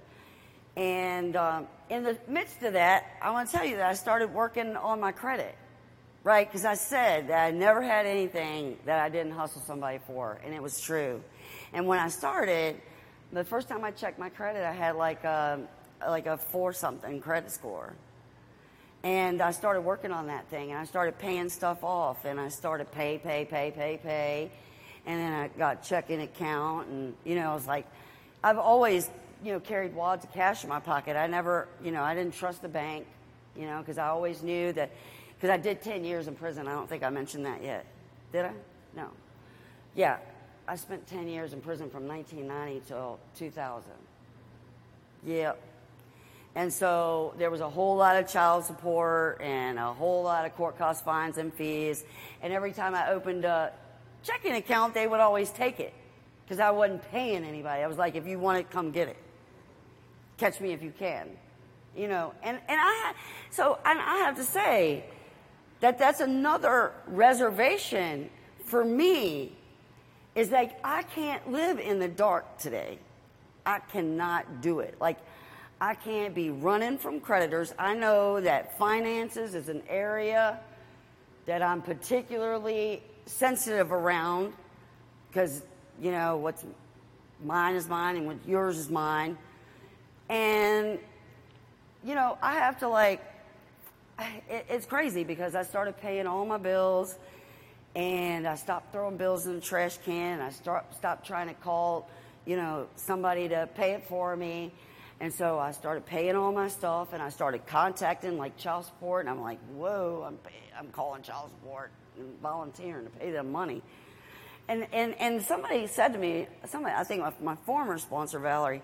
G: And um, in the midst of that, I want to tell you that I started working on my credit, right? Because I said that I never had anything that I didn't hustle somebody for, and it was true. And when I started, the first time I checked my credit, I had like a, like a four something credit score. And I started working on that thing, and I started paying stuff off, and I started pay, pay, pay, pay, pay, and then I got checking account, and you know, I was like, I've always, you know, carried wads of cash in my pocket. I never, you know, I didn't trust the bank, you know, because I always knew that, because I did 10 years in prison. I don't think I mentioned that yet. Did I? No. Yeah, I spent 10 years in prison from 1990 till 2000. Yep. And so there was a whole lot of child support and a whole lot of court cost fines and fees. And every time I opened a checking account, they would always take it because I wasn't paying anybody. I was like, if you want it, come get it. Catch me if you can. You know, and, and I, so and I have to say that that's another reservation for me is like, I can't live in the dark today. I cannot do it. Like, I can't be running from creditors. I know that finances is an area that I'm particularly sensitive around because, you know, what's mine is mine and what yours is mine. And, you know, I have to like, [SIGHS] it, it's crazy because I started paying all my bills and I stopped throwing bills in the trash can. I start, stopped trying to call, you know, somebody to pay it for me. And so I started paying all my stuff and I started contacting like child support. And I'm like, whoa, I'm, pay- I'm calling child support and volunteering to pay them money. And, and, and somebody said to me, somebody, I think my, my former sponsor, Valerie,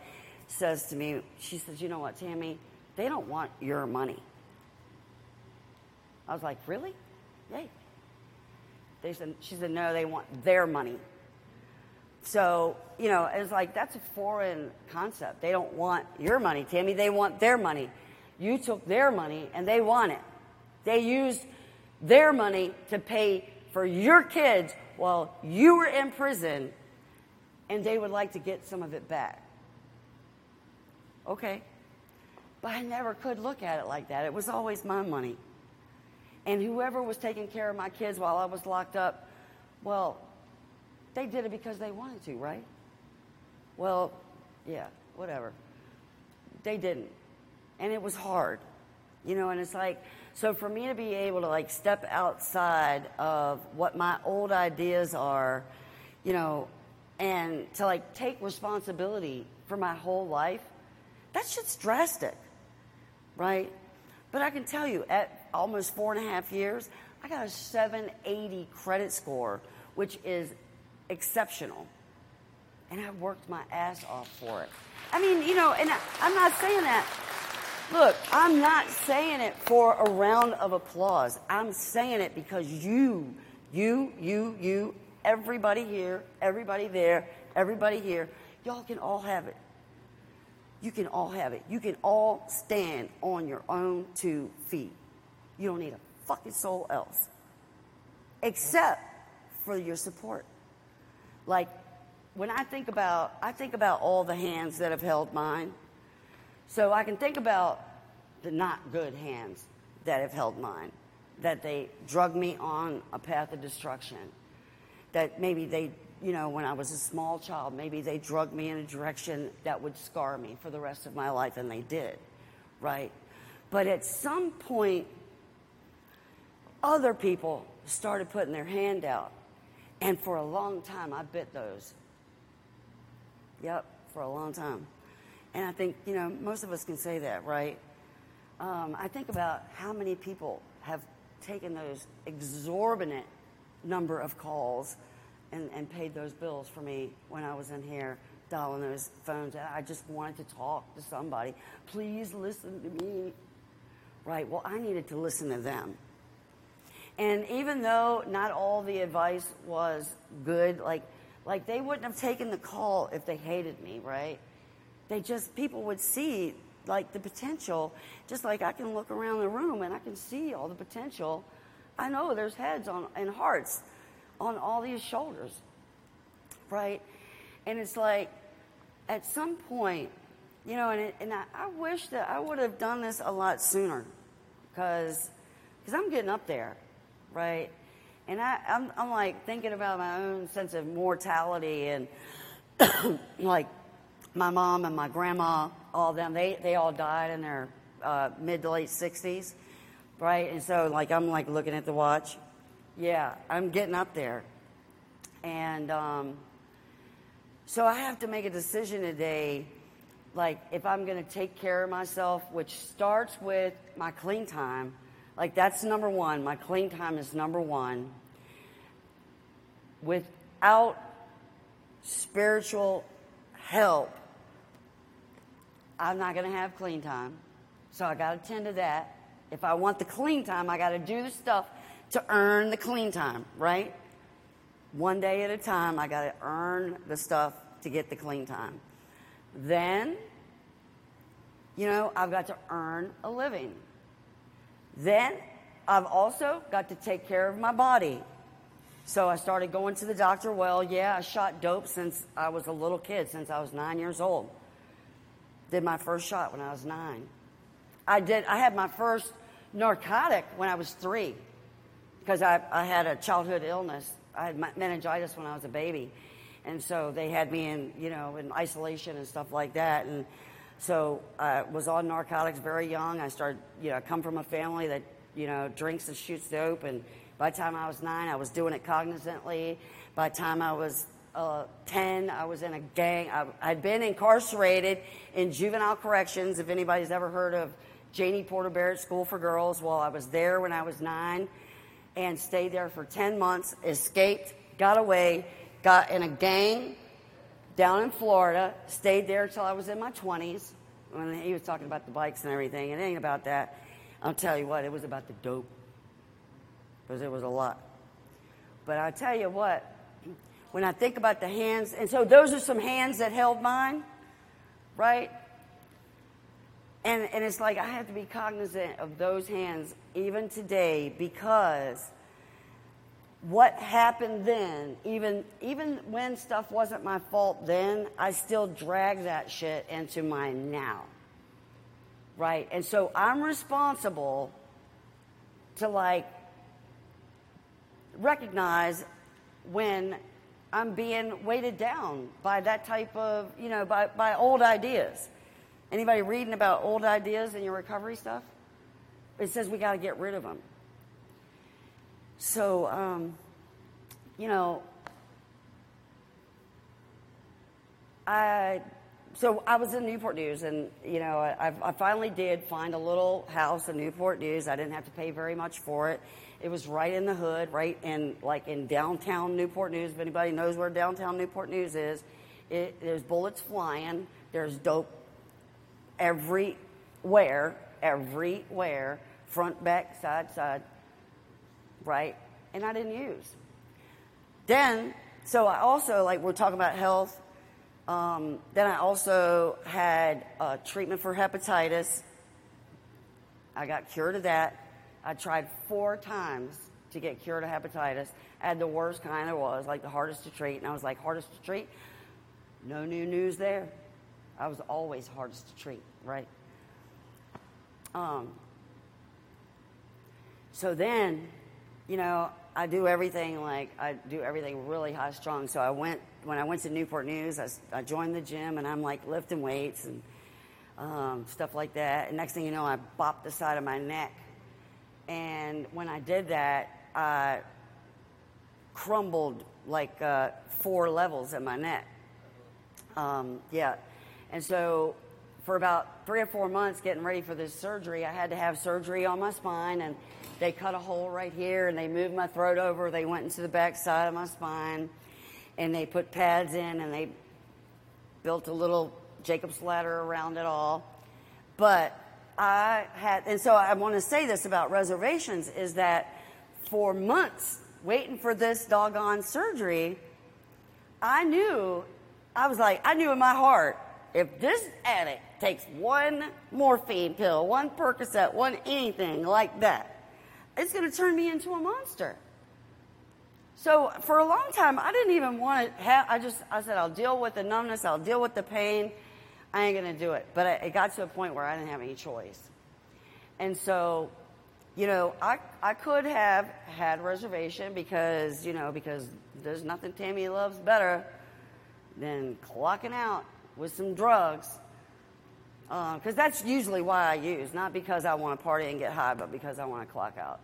G: says to me, she says, you know what, Tammie, they don't want your money. I was like, really? Yay. They said, she said, no, they want their money. So, you know, it's like that's a foreign concept. They don't want your money, Tammie. They want their money. You took their money and they want it. They used their money to pay for your kids while you were in prison, and they would like to get some of it back. Okay. But I never could look at it like that. It was always my money. And whoever was taking care of my kids while I was locked up, well, they did it because they wanted to, right? Well, yeah, whatever. They didn't. And it was hard. You know, and it's like, so for me to be able to like step outside of what my old ideas are, you know, and to like take responsibility for my whole life, that shit's drastic, right? But I can tell you, at almost four and a half years, I got a 780 credit score which is exceptional. And I worked my ass off for it. I mean, you know, and I, I'm not saying that. Look, I'm not saying it for a round of applause. I'm saying it because you, you, you, you, everybody here, everybody there, everybody here, y'all can all have it. You can all have it. You can all stand on your own two feet. You don't need a fucking soul else. Except for your support. Like when I think about I think about all the hands that have held mine. So I can think about the not good hands that have held mine. That they drug me on a path of destruction. That maybe they you know, when I was a small child, maybe they drugged me in a direction that would scar me for the rest of my life, and they did, right? But at some point, other people started putting their hand out, and for a long time, I bit those. Yep, for a long time. And I think, you know, most of us can say that, right? Um, I think about how many people have taken those exorbitant number of calls and, and paid those bills for me when I was in here dialing those phones. I just wanted to talk to somebody. Please listen to me. Right, well, I needed to listen to them. And even though not all the advice was good, like, like they wouldn't have taken the call if they hated me, right? They just, people would see like the potential, just like I can look around the room and I can see all the potential. I know there's heads on and hearts on all these shoulders, right? And it's like, at some point, you know, and, it, and I, I, wish that I would have done this a lot sooner because because I'm getting up there, right? And I, I'm, I'm like thinking about my own sense of mortality and [COUGHS] like my mom and my grandma, all them, they, they all died in their uh, mid to late 60s, right? And so like I'm like looking at the watch yeah, I'm getting up there. And um, so I have to make a decision today, like if I'm going to take care of myself, which starts with my clean time. Like that's number one. My clean time is number one. Without spiritual help, I'm not going to have clean time. So I got to tend to that. If I want the clean time, I got to do the stuff to earn the clean time, right? One day at a time, I got to earn the stuff to get the clean time. Then, you know, I've got to earn a living. Then, I've also got to take care of my body. So I started going to the doctor. Well, yeah, I shot dope since I was a little kid, since I was nine years old. Did my first shot when I was nine. I did. I had my first narcotic when I was three because I, I had a childhood illness. I had meningitis when I was a baby. And so they had me in, you know, in isolation and stuff like that. And so I was on narcotics very young. I started, you know, I come from a family that, you know, drinks and shoots dope. And by the time I was nine, I was doing it cognizantly. By the time I was uh, 10, I was in a gang. I, I'd been incarcerated in juvenile corrections. If anybody's ever heard of Janie Porter Barrett School for Girls, well, I was there when I was nine and stayed there for 10 months, escaped, got away, got in a gang down in Florida, stayed there until I was in my 20s. When he was talking about the bikes and everything, it ain't about that. I'll tell you what, it was about the dope. Because it was a lot. But I'll tell you what, when I think about the hands, and so those are some hands that held mine, right? And, and it's like I have to be cognizant of those hands even today because what happened then, even, even when stuff wasn't my fault then, I still drag that shit into my now. Right? And so I'm responsible to like recognize when I'm being weighted down by that type of, you know, by, by old ideas. Anybody reading about old ideas in your recovery stuff? It says we got to get rid of them. So, um, you know, I so I was in Newport News, and you know, I, I finally did find a little house in Newport News. I didn't have to pay very much for it. It was right in the hood, right in like in downtown Newport News. If anybody knows where downtown Newport News is, it, there's bullets flying. There's dope everywhere, everywhere, front, back, side, side, right? And I didn't use. Then, so I also like we're talking about health. Um, then I also had uh, treatment for hepatitis. I got cured of that. I tried four times to get cured of hepatitis. I had the worst kind there was, like the hardest to treat. And I was like, hardest to treat? No new news there. I was always hardest to treat, right? Um, so then, you know, I do everything like I do everything really high strung. So I went when I went to Newport News. I, I joined the gym and I'm like lifting weights and um, stuff like that. And next thing you know, I bopped the side of my neck and when I did that, I crumbled like uh, four levels in my neck. Um, yeah. And so for about three or four months getting ready for this surgery, I had to have surgery on my spine and they cut a hole right here and they moved my throat over. They went into the back side of my spine and they put pads in and they built a little Jacob's ladder around it all. But I had, and so I want to say this about reservations is that for months waiting for this doggone surgery, I knew, I was like, I knew in my heart, if this addict takes one morphine pill, one Percocet, one anything like that, it's going to turn me into a monster. So for a long time, I didn't even want to have, I just, I said, I'll deal with the numbness, I'll deal with the pain. I ain't going to do it. But it got to a point where I didn't have any choice. And so, you know, I, I could have had reservation because, you know, because there's nothing Tammie loves better than clocking out with some drugs. Because uh, that's usually why I use, not because I want to party and get high, but because I want to clock out.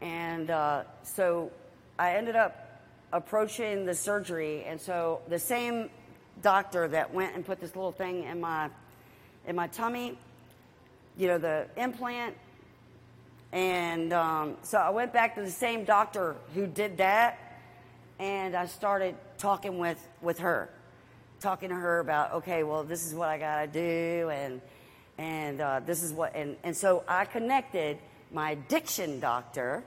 G: And uh, so I ended up approaching the surgery, and so the same doctor that went and put this little thing in my in my tummy, you know, the implant. And um, so I went back to the same doctor who did that, and I started talking with with her, talking to her about, okay, well, this is what I gotta do, and and uh, this is what, and and so I connected my addiction doctor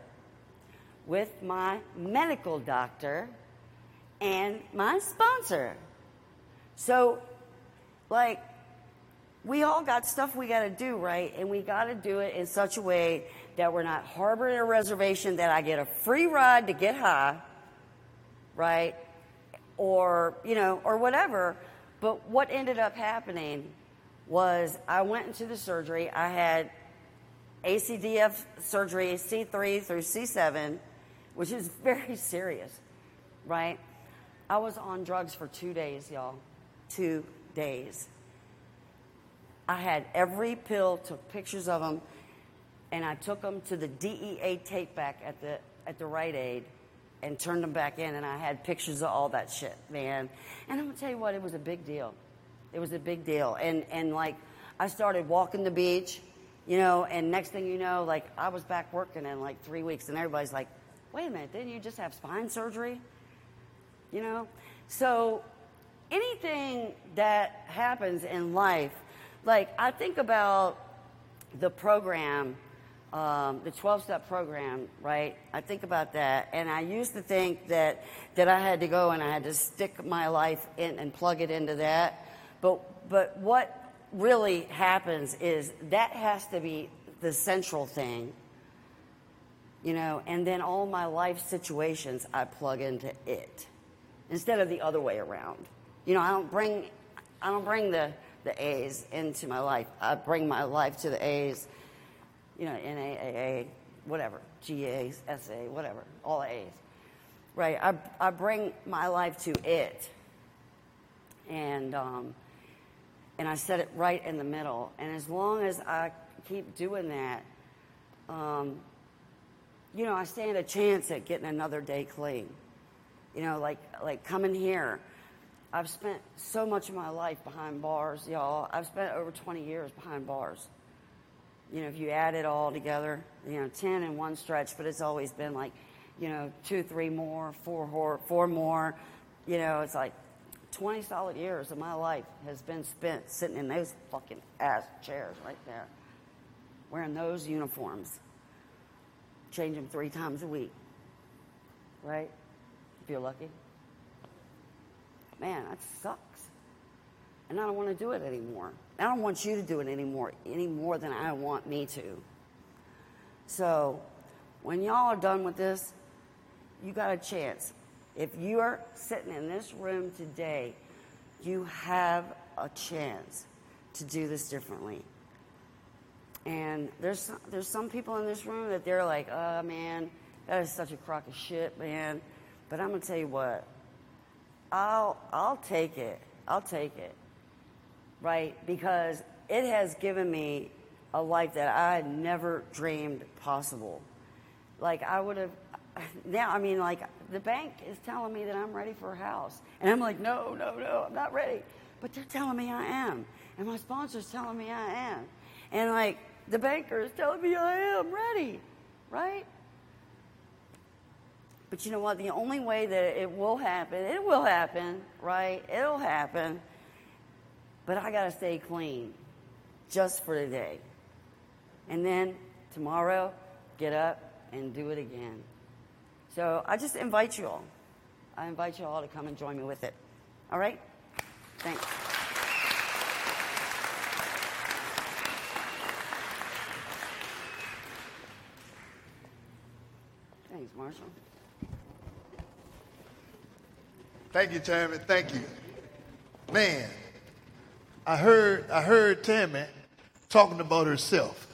G: with my medical doctor and my sponsor. So, like, we all got stuff we got to do, right? And we got to do it in such a way that we're not harboring a reservation that I get a free ride to get high, right? Or, you know, or whatever. But what ended up happening was I went into the surgery. I had ACDF surgery, C3 through C7, which is [LAUGHS] very serious, right? I was on drugs for two days, y'all two days. I had every pill, took pictures of them, and I took them to the DEA take back at the at the Rite Aid and turned them back in, and I had pictures of all that shit, man. And I'm gonna tell you what, it was a big deal. It was a big deal, and and like I started walking the beach, you know, and next thing you know, like I was back working in like three weeks, and everybody's like, "Wait a minute, didn't you just have spine surgery?" You know, so anything that happens in life, like I think about the program, um, the 12 step program, right? I think about that. And I used to think that, that I had to go and I had to stick my life in and plug it into that. But, but what really happens is that has to be the central thing, you know, and then all my life situations I plug into it instead of the other way around. You know, I don't bring, I don't bring the, the A's into my life. I bring my life to the A's, you know, NAAA, whatever, GA, SA, whatever, all A's. Right? I, I bring my life to it. And, um, and I set it right in the middle. And as long as I keep doing that, um, you know, I stand a chance at getting another day clean. You know, like like coming here I've spent so much of my life behind bars, y'all. I've spent over 20 years behind bars. You know, if you add it all together, you know, 10 in one stretch, but it's always been like, you know, two, three more, four, four more. You know, it's like 20 solid years of my life has been spent sitting in those fucking ass chairs right there, wearing those uniforms, change them three times a week, right? If you're lucky. Man, that sucks. And I don't want to do it anymore. I don't want you to do it anymore, any more than I want me to. So, when y'all are done with this, you got a chance. If you are sitting in this room today, you have a chance to do this differently. And there's there's some people in this room that they're like, oh man, that is such a crock of shit, man. But I'm gonna tell you what, I'll I'll take it. I'll take it. Right? Because it has given me a life that I had never dreamed possible. Like I would have [LAUGHS] now I mean like the bank is telling me that I'm ready for a house. And I'm like, no, no, no, I'm not ready. But they're telling me I am. And my sponsor's telling me I am. And like the banker is telling me I am ready. Right? But you know what? The only way that it will happen, it will happen, right? It'll happen. But I got to stay clean just for today. And then tomorrow, get up and do it again. So I just invite you all. I invite you all to come and join me with it. All right? Thanks. Thanks, Marshall.
F: Thank you, Tammie. Thank you. Man, I heard I heard Tammie talking about herself.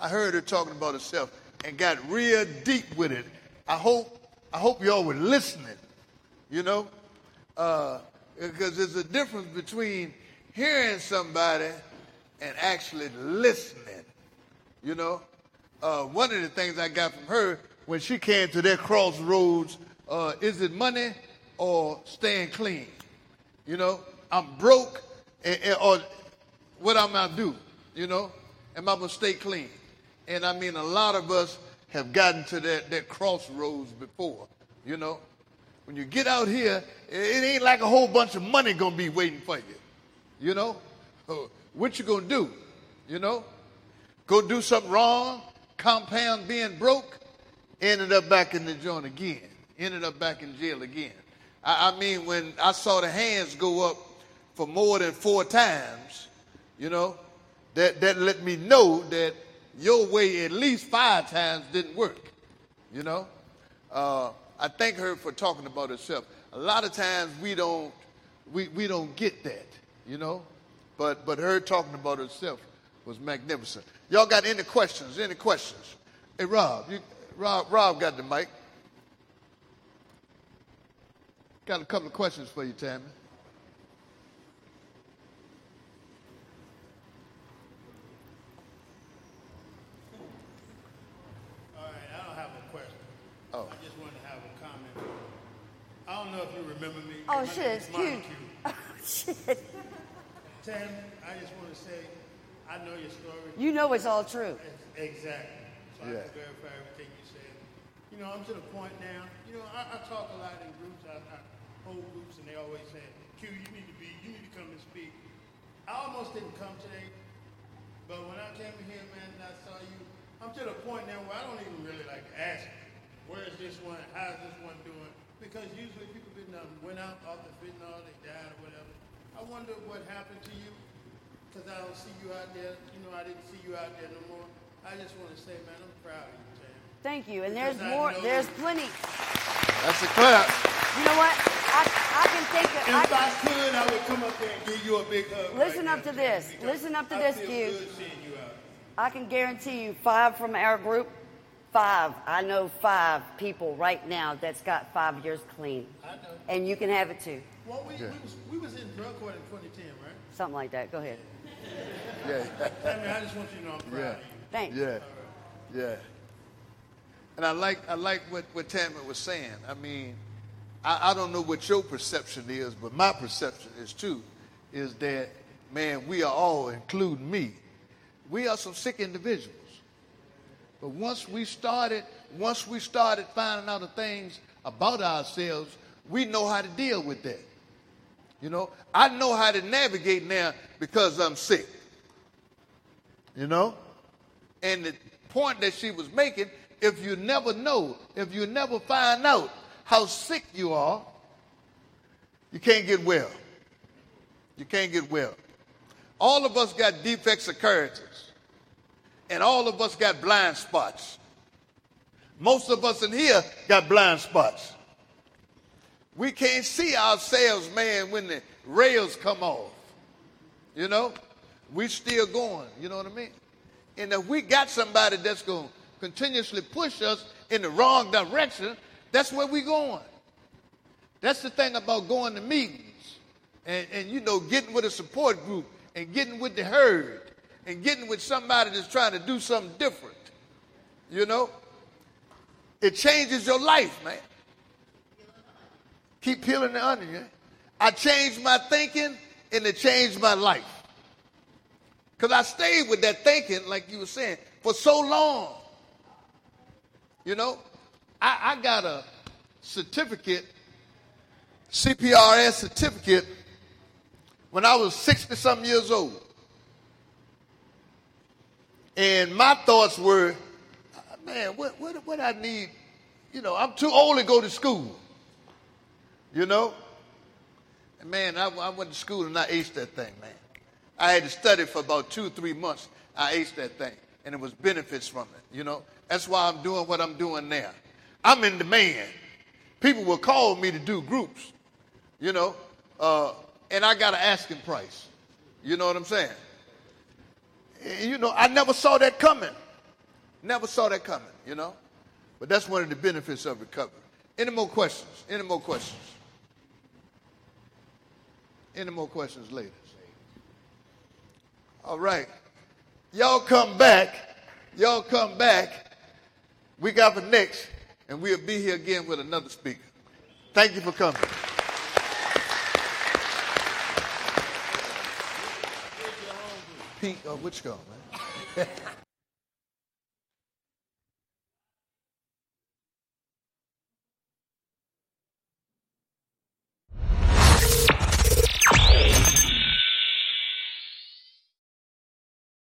F: I heard her talking about herself and got real deep with it. I hope I hope y'all were listening. You know, uh, because there's a difference between hearing somebody and actually listening. You know, uh, one of the things I got from her when she came to that crossroads uh, is it money or staying clean? You know, I'm broke, and, and, or what am I do? You know, am I gonna stay clean? And I mean, a lot of us have gotten to that, that crossroads before. You know, when you get out here, it ain't like a whole bunch of money gonna be waiting for you. You know, uh, what you gonna do? You know, go do something wrong, compound being broke, ended up back in the joint again, ended up back in jail again. I, I mean, when I saw the hands go up for more than four times, you know, that, that let me know that your way at least five times didn't work, you know. Uh, I thank her for talking about herself. A lot of times we don't, we, we don't get that, you know, but, but her talking about herself was magnificent. Y'all got any questions? Any questions? Hey, Rob, you, Rob, Rob got the mic. Got a couple of questions for you, Tammie.
H: All right, I don't have a question.
F: Oh.
H: I just wanted to have a comment. I don't know if you remember me.
G: Oh,
H: My
G: shit,
H: name
G: it's
H: is
G: huge.
H: Montague.
G: Oh, shit. [LAUGHS]
H: Tim, I just want to say, I know your story.
G: You know it's all true.
H: Exactly. So I can verify everything you said. You know, I'm to the point now, you know, I, I talk a lot in groups, I, I hold groups, and they always say, Q, you need to be, you need to come and speak. I almost didn't come today, but when I came here, man, and I saw you, I'm to the point now where I don't even really like to ask, where's this one, how's this one doing? Because usually people been um, went out off the fentanyl, they died or whatever. I wonder what happened to you, because I don't see you out there. You know, I didn't see you out there no more. I just want to say, man, I'm proud of you, Tam.
G: Thank you. And there's
H: I
G: more.
H: know-
G: There's plenty.
F: That's a clap.
G: You know what? I, I can think of.
H: If I
G: can,
H: could, I would come up there and give you a big hug.
G: Listen
H: right
G: up
H: now,
G: to
H: Tam,
G: this. Listen up to
H: I
G: this,
H: feel
G: Q.
H: good seeing you out.
G: I can guarantee you five from our group. Five. I know five people right now that's got five years clean.
H: I know.
G: And you can have it too.
H: Well, we, we, was, we was in drug court in 2010, right?
G: Something like that. Go ahead.
F: Yeah, [LAUGHS]
H: Tammie, I just want you to know I'm proud
F: yeah,
H: of you.
G: Thanks.
F: yeah, yeah. And I like I like what what Tammie was saying. I mean, I, I don't know what your perception is, but my perception is too, is that, man, we are all, including me, we are some sick individuals. But once we started, once we started finding out the things about ourselves, we know how to deal with that. You know, I know how to navigate now because I'm sick. You know? And the point that she was making, if you never know, if you never find out how sick you are, you can't get well. You can't get well. All of us got defects of characters, and all of us got blind spots. Most of us in here got blind spots. We can't see ourselves, man, when the rails come off. You know, we still going. You know what I mean? And if we got somebody that's going to continuously push us in the wrong direction, that's where we going. That's the thing about going to meetings and, and you know, getting with a support group and getting with the herd and getting with somebody that's trying to do something different. You know? It changes your life, man. Keep peeling the onion. I changed my thinking and it changed my life. Because I stayed with that thinking, like you were saying, for so long. You know, I, I got a certificate, CPRS certificate, when I was 60 some years old. And my thoughts were, man, what, what, what I need, you know, I'm too old to go to school. You know? And man, I, I went to school and I aced that thing, man. I had to study for about two three months. I aced that thing. And it was benefits from it, you know? That's why I'm doing what I'm doing now. I'm in demand. People will call me to do groups, you know, uh, and I got an asking price. You know what I'm saying? You know, I never saw that coming. Never saw that coming, you know? But that's one of the benefits of recovery. Any more questions? Any more questions? Any more questions, ladies? All right. Y'all come back. Y'all come back. We got the next, and we'll be here again with another speaker. Thank you for coming. Pete, uh, which go, man? [LAUGHS]